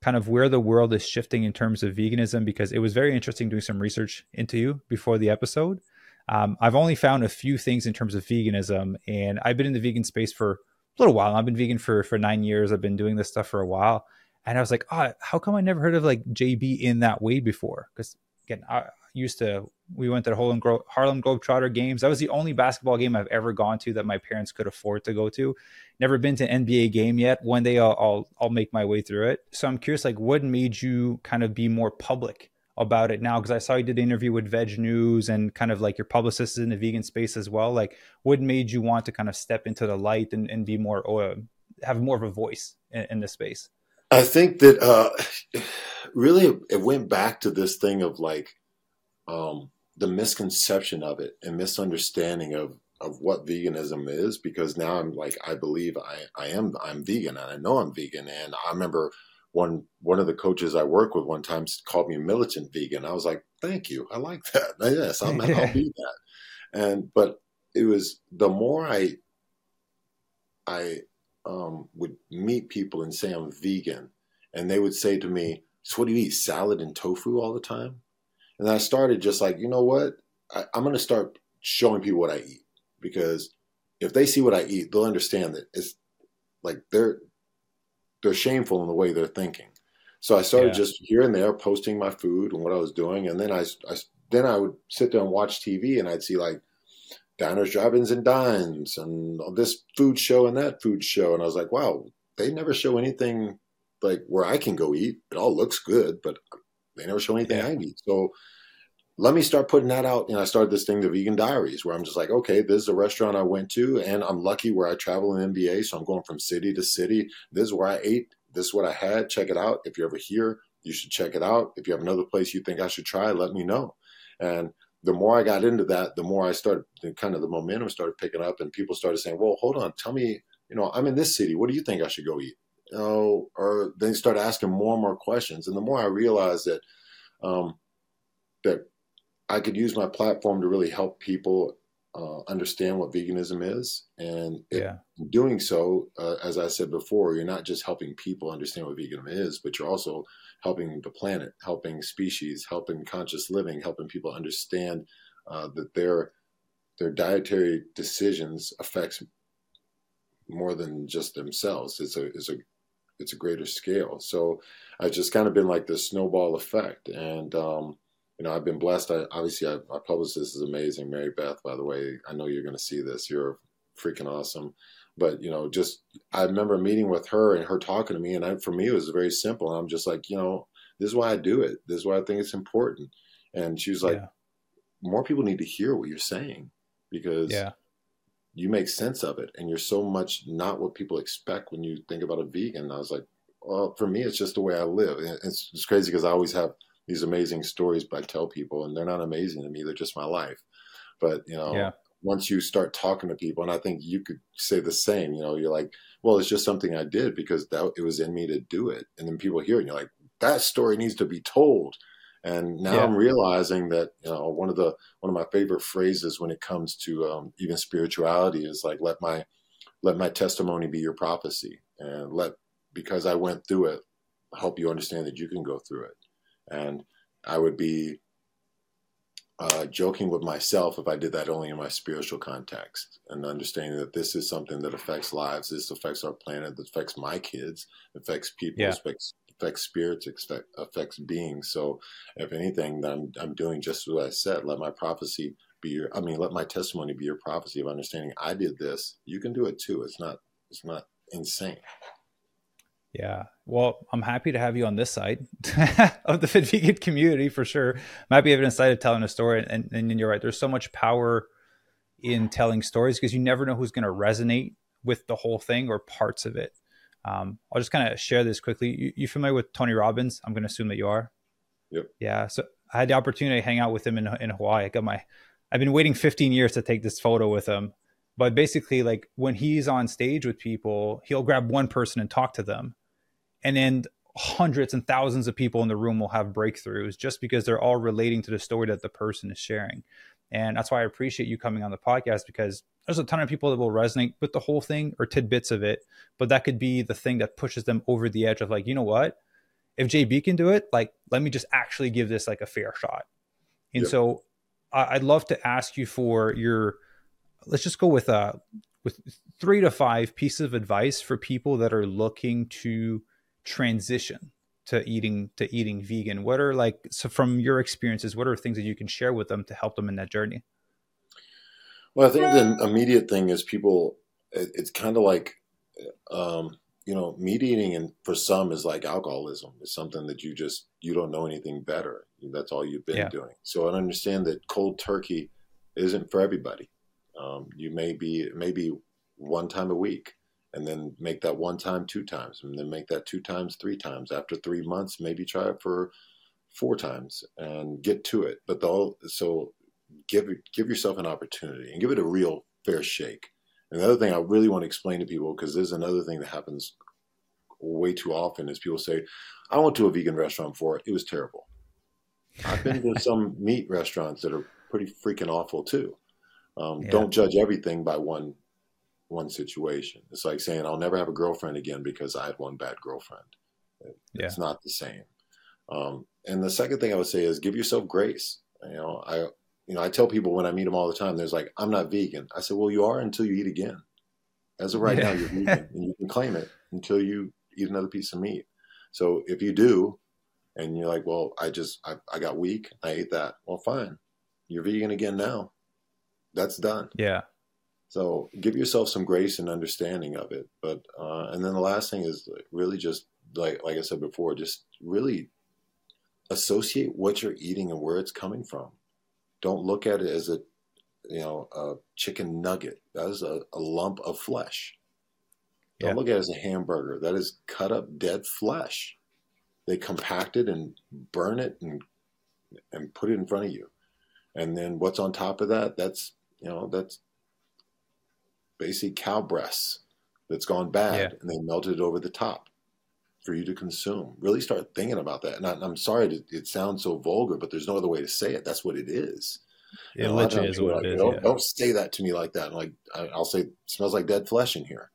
kind of where the world is shifting in terms of veganism because it was very interesting doing some research into you before the episode. Um, I've only found a few things in terms of veganism, and I've been in the vegan space for a little while. I've been vegan for for nine years. I've been doing this stuff for a while, and I was like, oh, how come I never heard of like JB in that way before? Because again, I used to, we went to the Harlem, Gro- Harlem Globetrotter games. That was the only basketball game I've ever gone to that my parents could afford to go to. Never been to an NBA game yet. One day I'll, I'll, I'll make my way through it. So I'm curious, like, what made you kind of be more public about it now? Because I saw you did an interview with VegNews and kind of like your publicist is in the vegan space as well. Like, what made you want to kind of step into the light and, and be more, uh, have more of a voice in, in this space? I think that uh, really it went back to this thing of like um, the misconception of it and misunderstanding of of what veganism is because now I'm like I believe I, I am I'm vegan and I know I'm vegan and I remember one one of the coaches I work with one time called me a militant vegan. I was like, thank you, I like that. Yes, I'm, I'll be that. And but it was the more I I um, would meet people and say I'm vegan, and they would say to me, "So what do you eat? Salad and tofu all the time?" And I started just like, you know what? I, I'm going to start showing people what I eat because if they see what I eat, they'll understand that it's like they're they're shameful in the way they're thinking. So I started yeah. just here and there posting my food and what I was doing, and then I, I then I would sit there and watch TV, and I'd see like Diners, Drive-Ins, and Dives, and this food show and that food show, and I was like, wow, they never show anything like where I can go eat. It all looks good, but they never show anything yeah. I eat. So let me start putting that out. And I started this thing, the Vegan Diaries, where I'm just like, okay, this is a restaurant I went to, and I'm lucky where I travel in NBA, so I'm going from city to city. This is where I ate. This is what I had. Check it out. If you're ever here, you should check it out. If you have another place you think I should try, let me know. And the more I got into that, the more I started kind of the momentum started picking up, and people started saying, "Well, hold on, tell me, you know, I'm in this city. What do you think I should go eat?" You know, or they start asking more and more questions, and the more I realized that um, that I could use my platform to really help people uh, understand what veganism is, and yeah. doing so, uh, as I said before, you're not just helping people understand what veganism is, but you're also helping the planet, helping species, helping conscious living, helping people understand uh, that their their dietary decisions affects more than just themselves. It's a it's a it's a greater scale. So I've just kind of been like this snowball effect, and um, you know I've been blessed. I, obviously, I, my publicist is amazing, Mary Beth. By the way, I know you're going to see this. You're freaking awesome. But you know, just I remember meeting with her and her talking to me, and I, for me it was very simple. I'm just like, you know, this is why I do it. This is why I think it's important. And she was like, yeah. more people need to hear what you're saying because yeah. You make sense of it, and you're so much not what people expect when you think about a vegan. And I was like, well, for me, it's just the way I live. It's, it's crazy because I always have these amazing stories, but I tell people, and they're not amazing to me; they're just my life. But you know, yeah once you start talking to people, and I think you could say the same, you know, you're like, well, it's just something I did because that it was in me to do it. And then people hear it and you're like, that story needs to be told. And now yeah. I'm realizing that you know one of the one of my favorite phrases when it comes to um, even spirituality is like let my let my testimony be your prophecy, and let because I went through it help you understand that you can go through it. And I would be uh, joking with myself if I did that only in my spiritual context and understanding that this is something that affects lives, this affects our planet, that affects my kids, affects people, yeah. affects, affects spirits, affects, affects beings. So, if anything, I'm, I'm doing just what I said. Let my prophecy be your, I mean, let my testimony be your prophecy of understanding. I did this. You can do it too. It's not, it's not insane. Yeah. Well, I'm happy to have you on this side of the fit vegan community for sure. I'm happy having a side of telling a story. And, and you're right. There's so much power in telling stories because you never know who's going to resonate with the whole thing or parts of it. Um, I'll just kind of share this quickly. You, you familiar with Tony Robbins? I'm going to assume that you are. Yep. Yeah. So I had the opportunity to hang out with him in, in Hawaii. I got my, I've been waiting 15 years to take this photo with him. But basically, like when he's on stage with people, he'll grab one person and talk to them and then hundreds and thousands of people in the room will have breakthroughs just because they're all relating to the story that the person is sharing. And that's why I appreciate you coming on the podcast because there's a ton of people that will resonate with the whole thing or tidbits of it, but that could be the thing that pushes them over the edge of like, you know what? If JB can do it, like, let me just actually give this like a fair shot. And yep. so I'd love to ask you for your, let's just go with uh with three to five pieces of advice for people that are looking to transition to eating to eating vegan what are like so from your experiences what are things that you can share with them to help them in that journey well i think the immediate thing is people it's kind of like um, you know meat eating and for some is like alcoholism. It's something that you just you don't know anything better. That's all you've been yeah. doing. So i understand that cold turkey isn't for everybody. Um, you may be maybe one time a week and then make that one time two times and then make that two times three times. After three months maybe try it for four times and get to it. But the so give give yourself an opportunity and give it a real fair shake and the other thing i really want to explain to people because there's another thing that happens way too often is people say i went to a vegan restaurant for it it was terrible i've been to some meat restaurants that are pretty freaking awful too um, yeah. don't judge everything by one one situation. It's like saying I'll never have a girlfriend again because I had one bad girlfriend. It's yeah. not the same. Um, and the second thing I would say is give yourself grace. You know, I you know I tell people when I meet them all the time, there's like I'm not vegan. I said, well, you are until you eat again. As of right yeah. now, you're vegan, and you can claim it until you eat another piece of meat. So if you do, and you're like, well, I just I, I got weak, I ate that. Well, fine, you're vegan again now. That's done. Yeah. So give yourself some grace and understanding of it. But uh, and then the last thing is really just like like I said before, just really associate what you're eating and where it's coming from. Don't look at it as a you know a chicken nugget. That is a, a lump of flesh. Don't yeah. look at it as a hamburger. That is cut up dead flesh. They compact it and burn it and and put it in front of you. And then what's on top of that? That's you know that's basically cow breasts that's gone bad yeah. and they melted it over the top for you to consume. Really start thinking about that. And I, am sorry, to, it sounds so vulgar, but there's no other way to say it. That's what it is. It literally is what like, it is. Don't, yeah. don't, say that to me like that. like I, will say, smells like dead flesh in here.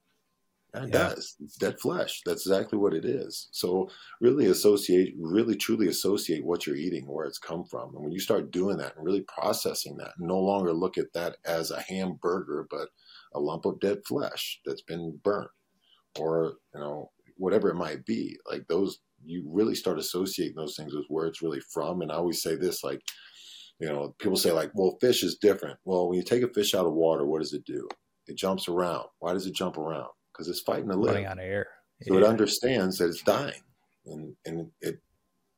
And it yeah. does. It's dead flesh. That's exactly what it is. So really associate, really truly associate what you're eating, where it's come from. And when you start doing that and really processing that, no longer look at that as a hamburger, but a lump of dead flesh that's been burnt or you know whatever it might be like those you really start associating those things with where it's really from. And i always say this like you know people say like well fish is different. Well when you take a fish out of water what does it do? It jumps around. Why does it jump around? Because it's fighting to live out air. So it understands that it's dying. And and it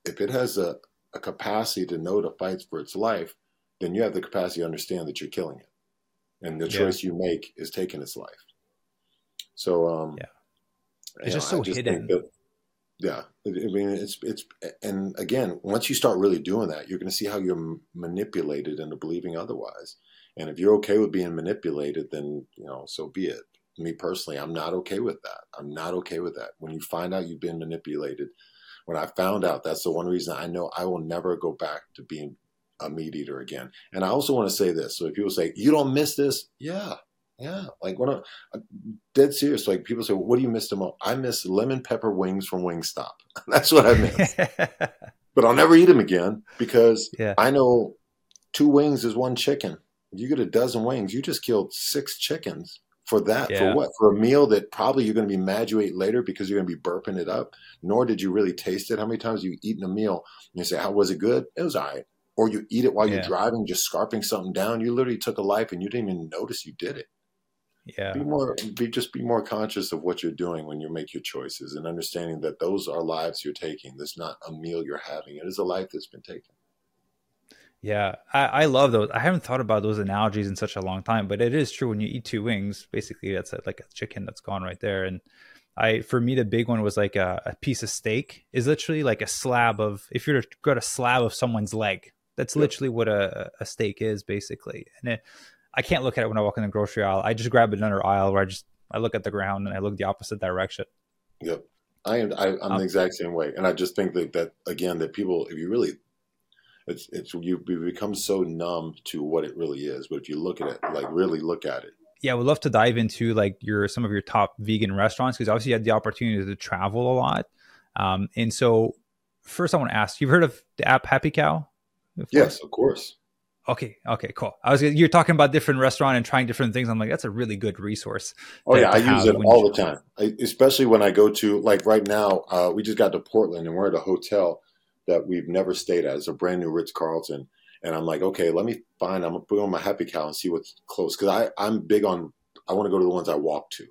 if it has a, a capacity to know to fight for its life then you have the capacity to understand that you're killing it. And the choice yeah. you make is taking its life. So, um, yeah, it's just know, so just hidden. Yeah, I mean, it's it's and again, once you start really doing that, you're going to see how you're manipulated into believing otherwise. And if you're okay with being manipulated, then you know, so be it. Me personally, I'm not okay with that. I'm not okay with that. When you find out you've been manipulated, when I found out, that's the one reason I know I will never go back to being a meat eater again. And I also want to say this. So if people say, you don't miss this, yeah, yeah. Like when uh, I'm dead serious, like people say, well, what do you miss the most? I miss lemon pepper wings from Wingstop. That's what I miss. but I'll never eat them again because yeah. I know two wings is one chicken. You get a dozen wings, you just killed six chickens for that. Yeah. For what? For a meal that probably you're going to be mad you ate later because you're going to be burping it up. Nor did you really taste it. How many times have you eaten a meal and you say, "How was it good?" It was all right. Or you eat it while yeah. you're driving, just scarping something down. You literally took a life and you didn't even notice you did it. Yeah. Be more be just be more conscious of what you're doing when you make your choices and understanding that those are lives you're taking. This not a meal you're having. It is a life that's been taken. Yeah, I, I, love those. I haven't thought about those analogies in such a long time, but it is true. When you eat two wings, basically that's a, like a chicken that's gone right there. And I, for me, the big one was like a, a piece of steak is literally like a slab of. If you're got a slab of someone's leg, that's literally what a, a steak is, basically. And it, I can't look at it when I walk in the grocery aisle. I just grab another aisle where I just I look at the ground and I look the opposite direction. Yep. I am I, am um, the exact same way, and I just think that that again that people, if you really it's it's you become so numb to what it really is. But if you look at it, like really look at it. Yeah, I would love to dive into like your some of your top vegan restaurants because obviously you had the opportunity to travel a lot. Um, and so first I want to ask, you've heard of the app Happy Cow? Before? Yes, of course. Okay, okay, cool. I was you're talking about different restaurant and trying different things. I'm like, that's a really good resource. Oh yeah, I use it all the time, I, especially when I go to like right now. Uh, we just got to Portland and we're at a hotel that we've never stayed at. It's a brand new Ritz Carlton. And I'm like, okay, let me find, I'm to put on my Happy Cow and see what's close. Cause I, I'm big on, I want to go to the ones I walk to.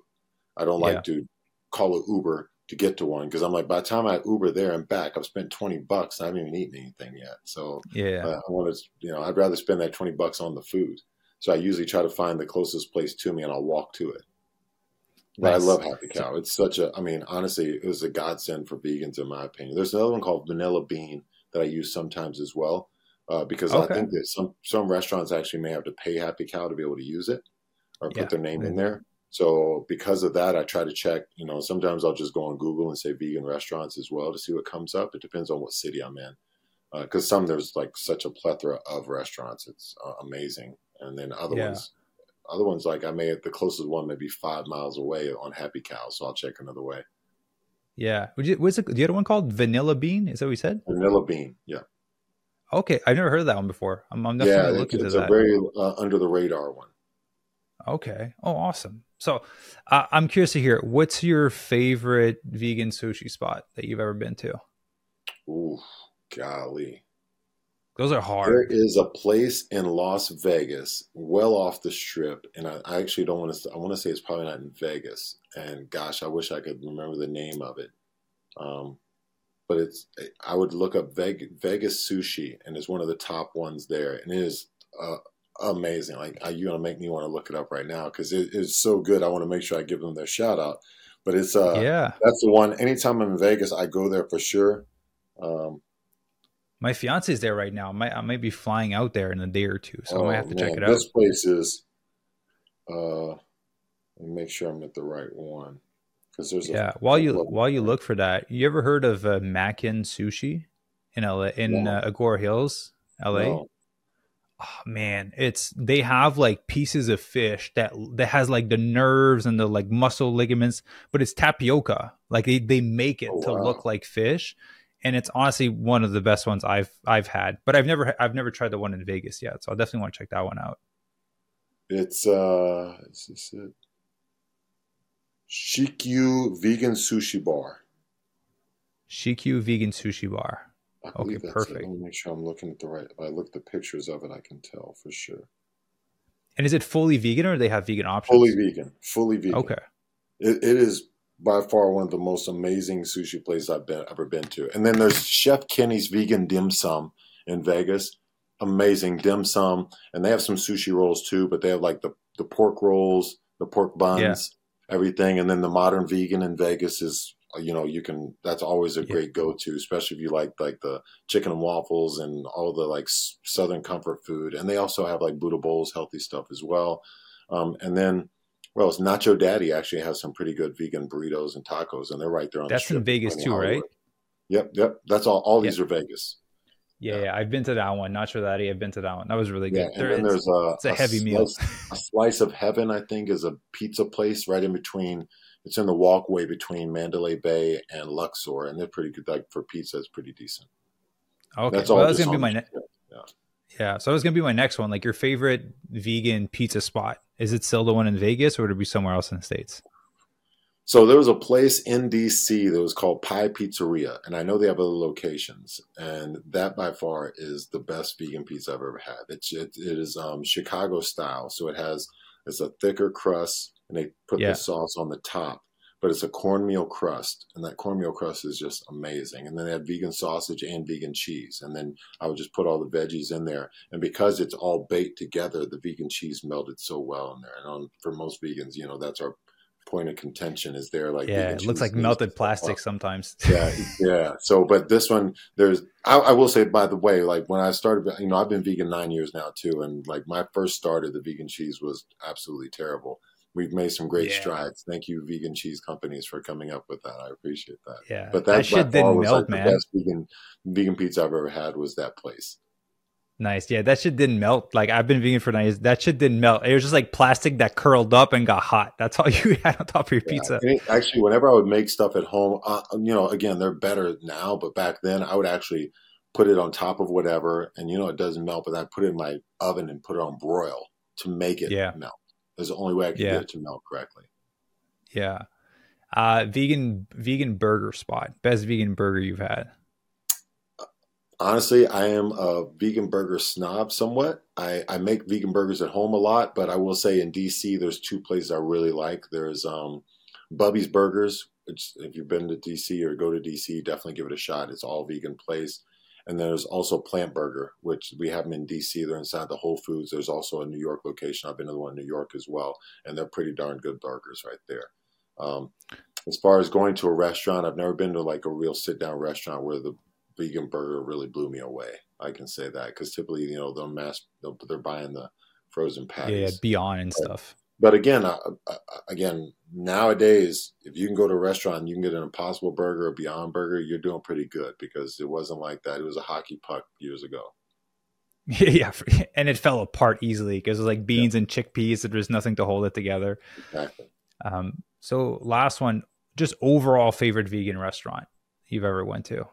I don't like yeah. to call an Uber to get to one. Cause I'm like, by the time I Uber there and back, I've spent 20 bucks. I haven't even eaten anything yet. So yeah, uh, I want to, you know, I'd rather spend that 20 bucks on the food. So I usually try to find the closest place to me and I'll walk to it. But nice. I love Happy Cow. It's such a, I mean, honestly, it was a godsend for vegans, in my opinion. There's another one called Vanilla Bean that I use sometimes as well, uh, because okay. I think that some some restaurants actually may have to pay Happy Cow to be able to use it or put yeah. their name in there. So because of that, I try to check. You know, sometimes I'll just go on Google and say vegan restaurants as well to see what comes up. It depends on what city I'm in, because uh, some there's like such a plethora of restaurants. It's uh, amazing, and then other yeah. ones other ones, like I may the closest one may be five miles away on Happy Cow, so I'll check another way. Yeah. What's the other one called? Vanilla Bean? Is that what you said? Vanilla Bean. Yeah. Okay, I've never heard of that one before. I'm, I'm definitely yeah, looking it's, it's a very uh, under the radar one. Okay. Oh, awesome. So uh, I'm curious to hear what's your favorite vegan sushi spot that you've ever been to? Ooh, golly. Those are hard. There is a place in Las Vegas, well off the strip, and I, I actually don't want to. I want to say it's probably not in Vegas. And gosh, I wish I could remember the name of it. Um, but it's. I would look up Vegas, Vegas sushi, and it's one of the top ones there, and it is uh, amazing. Like you're gonna make me want to look it up right now because it is so good. I want to make sure I give them their shout out. But it's uh, yeah, that's the one. Anytime I'm in Vegas, I go there for sure. Um, my fiance is there right now. I might, I might be flying out there in a day or two, so oh, I might have to man. check it out. This place is. Uh, let me make sure I'm at the right one because there's yeah. A, while you while you look for that, you ever heard of uh, Mackin Sushi in LA in uh, Agoura Hills, LA? No. Oh man, it's they have like pieces of fish that that has like the nerves and the like muscle ligaments, but it's tapioca. Like they they make it oh, to wow. look like fish, and it's honestly one of the best ones I've I've had. But I've never I've never tried the one in Vegas yet, so I definitely want to check that one out. It's uh, is this it? Shikyu Vegan Sushi Bar. Shikyu Vegan Sushi Bar. Okay, perfect. It. Let me make sure I'm looking at the right. If I look at the pictures of it, I can tell for sure. And is it fully vegan, or do they have vegan options? Fully vegan. Fully vegan. Okay. It, it is by far one of the most amazing sushi places I've been ever been to. And then there's Chef Kenny's Vegan Dim Sum in Vegas. Amazing dim sum, and they have some sushi rolls too. But they have like the the pork rolls, the pork buns, yeah. everything. And then the modern vegan in Vegas is you know you can that's always a yeah. great go to, especially if you like like the chicken and waffles and all the like southern comfort food. And they also have like Buddha bowls, healthy stuff as well. Um, and then well, it's Nacho Daddy actually has some pretty good vegan burritos and tacos, and they're right there on the street. That's the in Vegas too, right? Yep, yep. That's all. All these are Vegas. Yeah, yeah, I've been to that one. Sure that I've been to that one. That was really good. Yeah, and there, then there's a, it's a, a heavy slice, meal. a slice of heaven, I think, is a pizza place right in between. It's in the walkway between Mandalay Bay and Luxor, and they're pretty good. Like for pizza, it's pretty decent. Okay, that's well, all. That's gonna be my next. Yeah. yeah, so that was gonna be my next one. Like your favorite vegan pizza spot. Is it still the one in Vegas, or would it be somewhere else in the states? So there was a place in DC that was called Pi Pizzeria, and I know they have other locations, and that by far is the best vegan pizza I've ever had. It's it, it is um, Chicago style, so it has it's a thicker crust, and they put yeah. the sauce on the top, but it's a cornmeal crust, and that cornmeal crust is just amazing. And then they have vegan sausage and vegan cheese, and then I would just put all the veggies in there, and because it's all baked together, the vegan cheese melted so well in there. And on, for most vegans, you know that's our point of contention is there like yeah it looks like melted plastic sometimes yeah yeah so but this one there's I, I, will say by the way like when i started you know i've been vegan nine years now too and like my first start of the vegan cheese was absolutely terrible we've made some great yeah. strides thank you vegan cheese companies for coming up with that i appreciate that yeah but that, that shit didn't melt like man the best vegan vegan pizza i've ever had was that place Nice. Yeah, that shit didn't melt. Like I've been vegan for nine years. That shit didn't melt. It was just like plastic that curled up and got hot. That's all you had on top of your yeah, pizza. Actually, whenever I would make stuff at home, uh, you know, again, they're better now, but back then I would actually put it on top of whatever, and you know, it doesn't melt, but I put it in my oven and put it on broil to make it yeah. melt. That's the only way I can yeah. get it to melt correctly. Yeah. Uh, vegan vegan burger spot. Best vegan burger you've had honestly, I am a vegan burger snob somewhat. I, I make vegan burgers at home a lot, but I will say in DC, there's two places I really like. There's um, Bubby's Burgers, which if you've been to DC or go to DC, definitely give it a shot. It's all vegan place. And there's also PLNT Burger, which we have them in DC. They're inside the Whole Foods. There's also a New York location. I've been to the one in New York as well, and they're pretty darn good burgers right there. Um, as far as going to a restaurant, I've never been to like a real sit down restaurant where the vegan burger really blew me away. I can say that because typically, you know, they're mass, they're buying the frozen patties, yeah, Beyond and but, stuff. But again, uh, uh, again, nowadays, if you can go to a restaurant and you can get an Impossible Burger or Beyond Burger, you're doing pretty good because it wasn't like that. It was a hockey puck years ago. Yeah, and it fell apart easily because it was like beans yeah. and chickpeas. There was nothing to hold it together. Exactly. Um, so last one, just overall favorite vegan restaurant you've ever went to.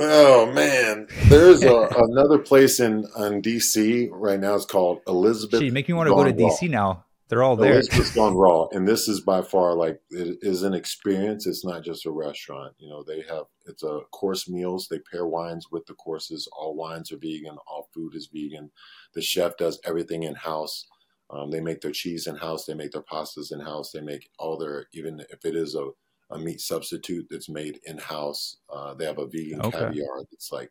Oh man, there's a, another place in in DC right now. It's called Elizabeth. Gee, make me want to go to DC raw. now. They're all there. Elizabeth's Gone Raw, and this is by far like it is an experience. It's not just a restaurant. You know, they have it's a course meals. They pair wines with the courses. All wines are vegan. All food is vegan. The chef does everything in house. Um, they make their cheese in house. They make their pastas in house. They make all their even if it is a a meat substitute that's made in house. Uh, they have a vegan okay. caviar that's like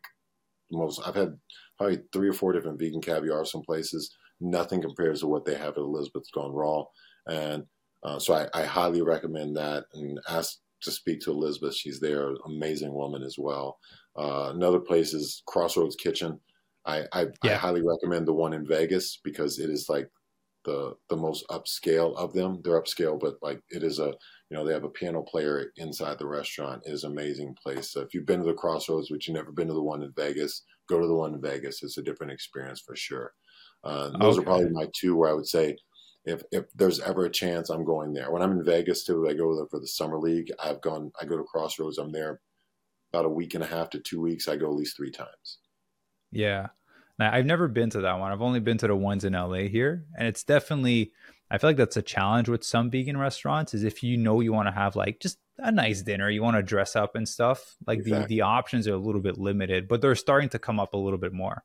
most. I've had probably three or four different vegan caviar some places. Nothing compares to what they have at Elizabeth's Gone Raw, and uh, so I, I, highly recommend that. And ask to speak to Elizabeth. She's there, amazing woman as well. Uh, another place is Crossroads Kitchen. I, I, yeah. I highly recommend the one in Vegas because it is like the the most upscale of them. They're upscale, but like it is a you know they have a piano player inside the restaurant. It is an amazing place. So if you've been to the Crossroads, but you've never been to the one in Vegas, go to the one in Vegas. It's a different experience for sure. Uh, those okay. are probably my two where I would say if if there's ever a chance, I'm going there. When I'm in Vegas too, I go there for the summer league. I've gone. I go to Crossroads. I'm there about a week and a half to two weeks. I go at least three times. Yeah. Now, I've never been to that one. I've only been to the ones in LA here, and it's definitely. I feel like that's a challenge with some vegan restaurants. Is if you know you want to have like just a nice dinner, you want to dress up and stuff. Like exactly. the the options are a little bit limited, but they're starting to come up a little bit more.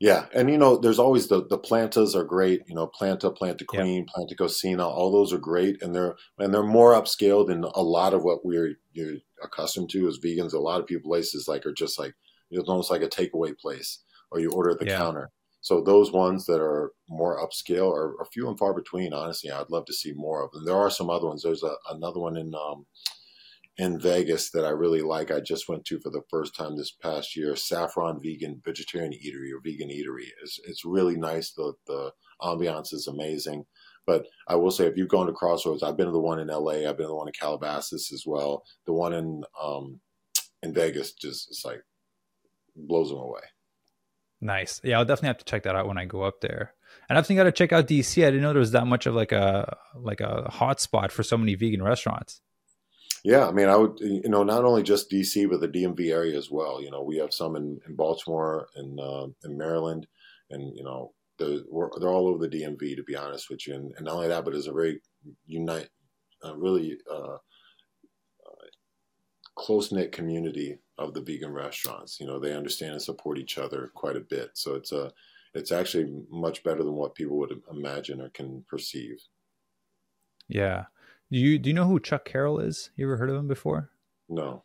Yeah, and you know, there's always the the plantas are great. You know, planta, planta queen, yep. planta cocina, all those are great, and they're and they're more upscale than a lot of what we're you're accustomed to as vegans. A lot of people places like are just like it's almost like a takeaway place or you order at the yeah. counter. So those ones that are more upscale are, are, few and far between. Honestly, I'd love to see more of them. There are some other ones. There's a, another one in um, in Vegas that I really like. I just went to for the first time this past year. Saffron Vegan Vegetarian Eatery or Vegan Eatery. It's it's really nice. The the ambiance is amazing. But I will say, if you've gone to Crossroads, I've been to the one in LA. I've been to the one in Calabasas as well. The one in um, in Vegas just it's like blows them away. Nice. Yeah, I'll definitely have to check that out when I go up there. And I've got to check out DC. I didn't know there was that much of like a like a hot spot for so many vegan restaurants. Yeah, I mean, I would, you know, not only just DC, but the DMV area as well. You know, we have some in, in Baltimore and uh, in Maryland, and you know, the, they're all over the DMV. To be honest with you, and, and not only that, but it's a very unite, uh, really uh, close knit community of the vegan restaurants. You know, they understand and support each other quite a bit. So it's a it's actually much better than what people would imagine or can perceive. Yeah. Do you do you know who Chuck Carroll is? You ever heard of him before? No.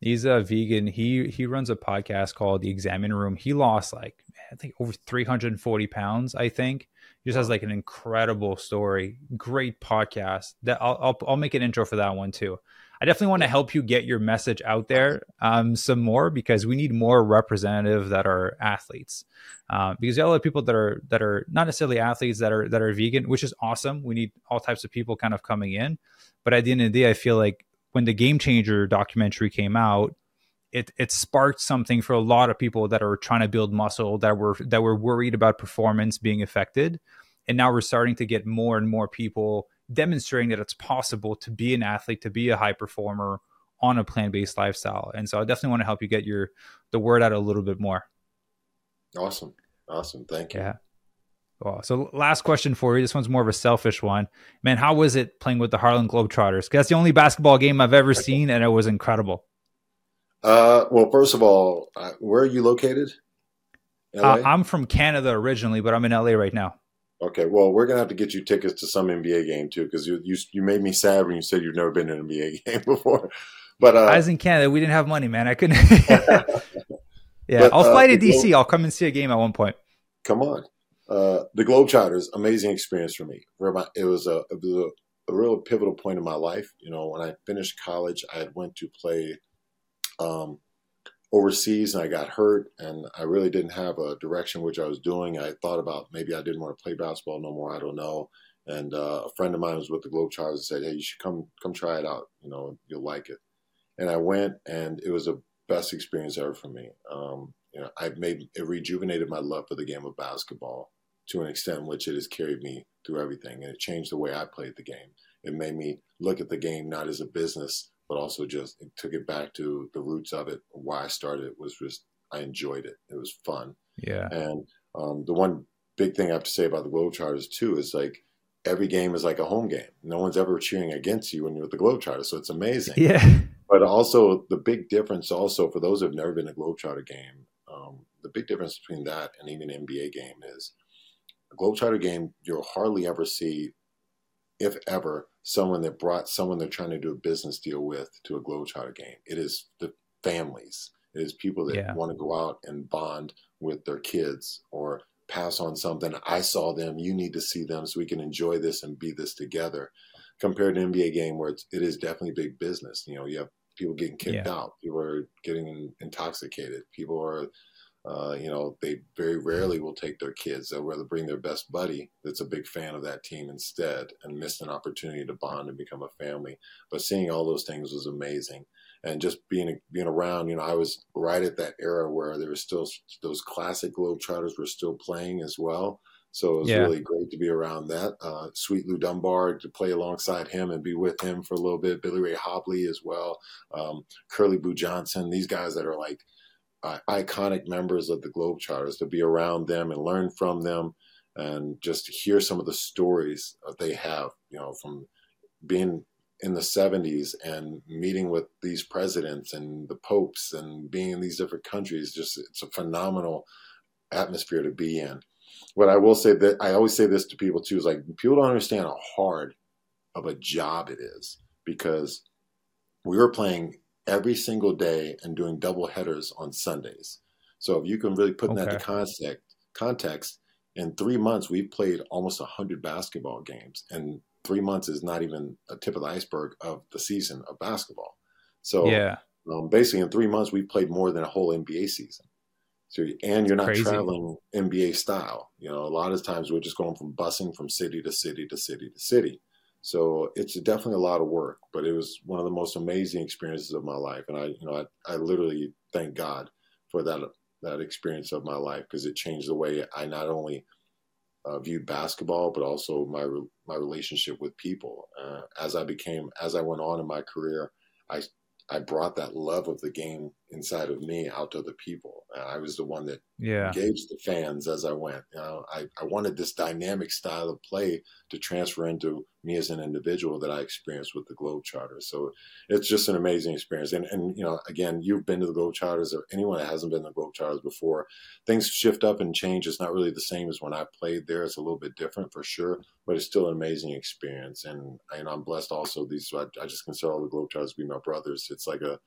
He's a vegan. He he runs a podcast called The Exam Room. He lost like I think over 340 pounds. I think he just has like an incredible story. Great podcast. That I'll I'll, I'll make an intro for that one too. I definitely want to help you get your message out there um, some more because we need more representative that are athletes. Uh, because there are a lot of people that are that are not necessarily athletes that are that are vegan, which is awesome. We need all types of people kind of coming in. But at the end of the day, I feel like when the Game Changer documentary came out, it it sparked something for a lot of people that are trying to build muscle that were that were worried about performance being affected. And now we're starting to get more and more people demonstrating that it's possible to be an athlete, to be a high performer on a plant-based lifestyle. And so I definitely want to help you get your the word out a little bit more. Awesome. Awesome. Thank you. Yeah. Well, so last question for you. This one's more of a selfish one. Man, how was it playing with the Harlem Globetrotters? That's the only basketball game I've ever seen, and it was incredible. Uh, well, first of all, uh, where are you located? Uh, I'm from Canada originally, but I'm in LA right now. Okay, well, we're gonna have to get you tickets to some NBA game too, because you, you you made me sad when you said you've never been to an NBA game before. But uh, I was in Canada. We didn't have money, man. I couldn't. yeah, but, I'll fly uh, to DC. Glo- I'll come and see a game at one point. Come on, uh, the Globetrotters, amazing experience for me. It was a, it was a, a real pivotal point in my life. You know, when I finished college, I had went to play um, overseas and I got hurt and I really didn't have a direction which I was doing. I thought about maybe I didn't want to play basketball no more. I don't know. And uh, a friend of mine was with the Globetrotters and said, "Hey, you should come come try it out. You know, you'll like it." And I went, and it was the best experience ever for me. Um, you know, I made it rejuvenated my love for the game of basketball to an extent which it has carried me through everything, and it changed the way I played the game. It made me look at the game not as a business, but also just took it back to the roots of it. Why I started it was just I enjoyed it. It was fun. Yeah. And um, the one big thing I have to say about the Globetrotters too is like every game is like a home game. No one's ever cheering against you when you're with the Globetrotters, so it's amazing. Yeah. But also the big difference, also for those who've never been to a Globetrotter game, um, the big difference between that and even an NBA game is a Globetrotter game. You'll hardly ever see, if ever, someone that brought someone they're trying to do a business deal with to a Globetrotter game. It is the families. It is people that yeah. want to go out and bond with their kids or pass on something. I saw them. You need to see them so we can enjoy this and be this together. Compared to an NBA game where it's, it is definitely big business. You know, you have people getting kicked yeah. out. People are getting intoxicated. People are uh, you know, they very rarely will take their kids. They'll rather bring their best buddy that's a big fan of that team instead and miss an opportunity to bond and become a family. But seeing all those things was amazing. And just being being around, you know, I was right at that era where there was still those classic Globetrotters were still playing as well. So it was yeah. really great to be around that. Uh, Sweet Lou Dunbar to play alongside him and be with him for a little bit. Billy Ray Hobley as well. Um, Curley Boo Johnson. These guys that are like – uh, iconic members of the globe Globetrotters to be around them and learn from them and just hear some of the stories that they have, you know, from being in the 70s and meeting with these presidents and the popes and being in these different countries. Just it's a phenomenal atmosphere to be in. What I will say that I always say this to people too is like people don't understand how hard of a job it is because we were playing every single day and doing double headers on Sundays. So if you can really put okay. that into context, context, in three months we've played almost hundred basketball games, and three months is not even a tip of the iceberg of the season of basketball. So yeah, um, basically in three months we've played more than a whole NBA season. So and you're not Crazy. traveling NBA style. You know, a lot of times we're just going from busing from city to city to city to city. So it's definitely a lot of work, but it was one of the most amazing experiences of my life. And I, you know, I, I literally thank God for that that experience of my life because it changed the way I not only uh, viewed basketball, but also my my relationship with people. Uh, as I became, as I went on in my career, I I brought that love of the game inside of me out to the people. Uh, I was the one that yeah. engaged the fans as I went. You know, I, I wanted this dynamic style of play to transfer into me as an individual that I experienced with the Globe Globetrotters. So it's just an amazing experience. And, and you know, again, you've been to the Globe Globetrotters or anyone that hasn't been to the Globetrotters before, things shift up and change. It's not really the same as when I played there. It's a little bit different for sure, but it's still an amazing experience. And, and I'm blessed also. These, I, I just consider all the Globe Globetrotters to be my brothers. It's like a,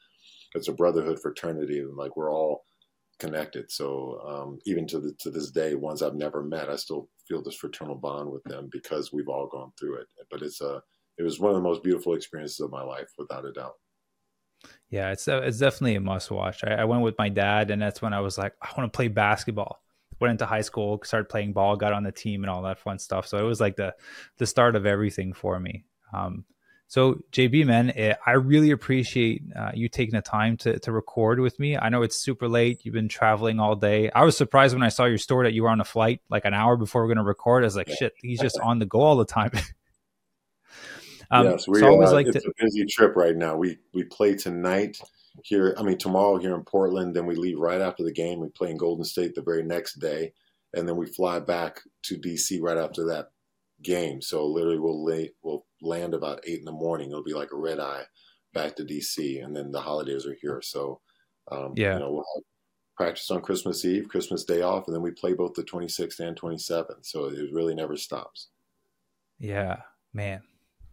it's a brotherhood fraternity and like we're all connected. So um, even to the to this day ones i've never met i still feel this fraternal bond with them because we've all gone through it. But it's a it was one of the most beautiful experiences of my life without a doubt. Yeah it's a, it's definitely a must watch. I, I went with my dad and that's when i was like i want to play basketball. Went into high school started playing ball got on the team and all that fun stuff. So it was like the the start of everything for me. Um, so JB, man, eh, I really appreciate uh, you taking the time to to record with me. I know it's super late. You've been traveling all day. I was surprised when I saw your story that you were on a flight like an hour before we're going to record. I was like, shit, he's just on the go all the time. um, yes, we, so always uh, like it's to- a busy trip right now. We we play tonight here. I mean, tomorrow here in Portland. Then we leave right after the game. We play in Golden State the very next day, and then we fly back to DC right after that game. So literally, we'll lay, we'll land about eight in the morning. It'll be like a red eye back to DC, and then the holidays are here. So um, yeah, you know, we'll practice on Christmas Eve, Christmas Day off, and then we play both the 26th and 27th. So it really never stops. Yeah, man.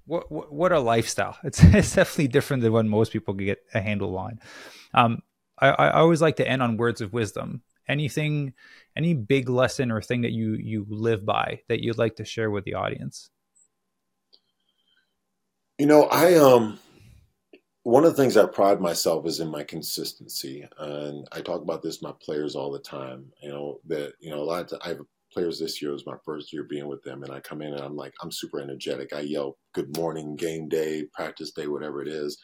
What, what, what a lifestyle! It's, it's definitely different than what most people get a handle on. Um, I, I always like to end on words of wisdom. Anything, any big lesson or thing that you you live by that you'd like to share with the audience? You know, I um one of the things I pride myself is in my consistency, and I talk about this with my players all the time. You know that you know a lot. Of, I have players this year. It was my first year being with them, and I come in and I'm like I'm super energetic. I yell "Good morning, game day, practice day, whatever it is,"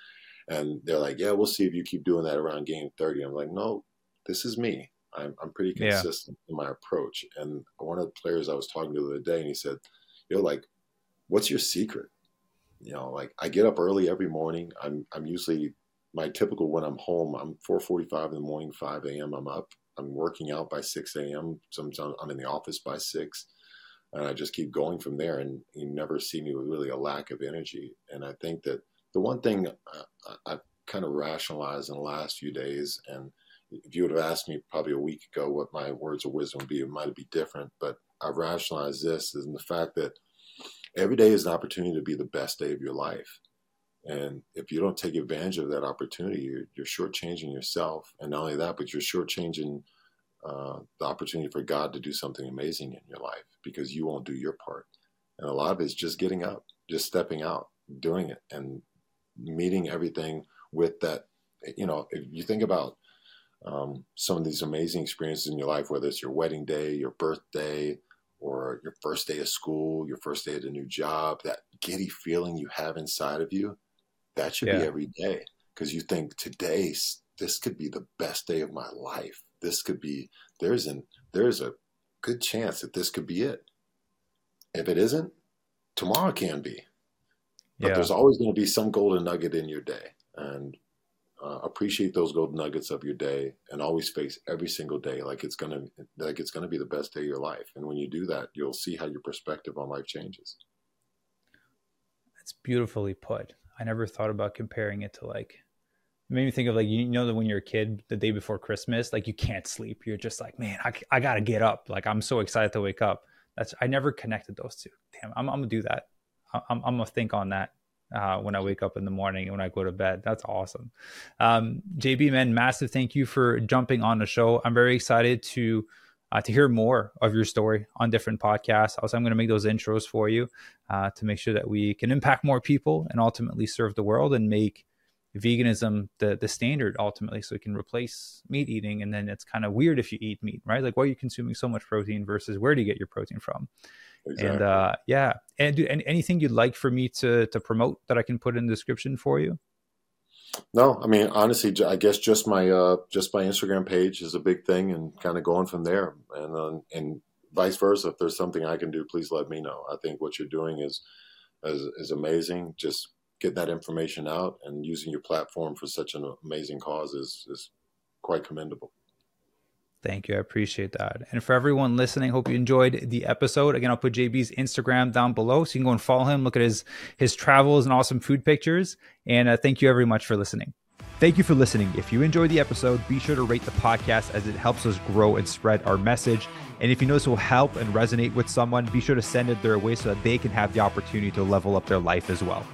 and they're like, "Yeah, we'll see if you keep doing that around game 30." I'm like, "No, this is me. I'm, I'm pretty consistent yeah. in my approach." And one of the players I was talking to the other day, and he said, "You're like, what's your secret?" You know, like I get up early every morning. I'm I'm usually my typical when I'm home. I'm 4:45 in the morning, 5 a.m. I'm up. I'm working out by 6 a.m. Sometimes I'm in the office by six, and I just keep going from there. And you never see me with really a lack of energy. And I think that the one thing uh, I've kind of rationalized in the last few days, and if you would have asked me probably a week ago what my words of wisdom would be, it might be different. But I've rationalized this is the fact that every day is an opportunity to be the best day of your life. And if you don't take advantage of that opportunity, you're, you're shortchanging yourself. And not only that, but you're shortchanging uh, the opportunity for God to do something amazing in your life because you won't do your part. And a lot of it is just getting up, just stepping out, doing it, and meeting everything with that. You know, if you think about um, some of these amazing experiences in your life, whether it's your wedding day, your birthday, or your first day of school, your first day at a new job, that giddy feeling you have inside of you, that should yeah. be every day because you think today this could be the best day of my life. This could be there's an there's a good chance that this could be it. If it isn't, tomorrow can be. But yeah. there's always going to be some golden nugget in your day. And uh, appreciate those golden nuggets of your day and always face every single day like it's gonna like it's gonna be the best day of your life. And when you do that you'll see how your perspective on life changes. That's beautifully put. I never thought about comparing it to like it made me think of like you know that when you're a kid the day before christmas like you can't sleep. You're just like man i, I gotta get up. Like i'm so excited to wake up. That's i never connected those two. Damn i'm, I'm gonna do that. I'm, I'm gonna think on that uh, when I wake up in the morning and when I go to bed. That's awesome. Um, JB, man, massive thank you for jumping on the show. I'm very excited to uh, to hear more of your story on different podcasts. Also, I'm going to make those intros for you uh, to make sure that we can impact more people and ultimately serve the world and make veganism the the standard ultimately so it can replace meat eating and then it's kind of weird if you eat meat right like why are you consuming so much protein versus where do you get your protein from Exactly. And uh, yeah, and do and anything you'd like for me to to promote that I can put in the description for you? No, I mean honestly, I guess just my uh, just my Instagram page is a big thing, and kind of going from there, and uh, and vice versa. If there's something I can do, please let me know. I think what you're doing is is, is amazing. Just getting that information out and using your platform for such an amazing cause is is quite commendable. Thank you. I appreciate that. And for everyone listening, hope you enjoyed the episode. Again, I'll put JB's Instagram down below so you can go and follow him, look at his his travels and awesome food pictures. And uh, thank you very much for listening. Thank you for listening. If you enjoyed the episode, be sure to rate the podcast as it helps us grow and spread our message. And if you know this will help and resonate with someone, be sure to send it their way so that they can have the opportunity to level up their life as well.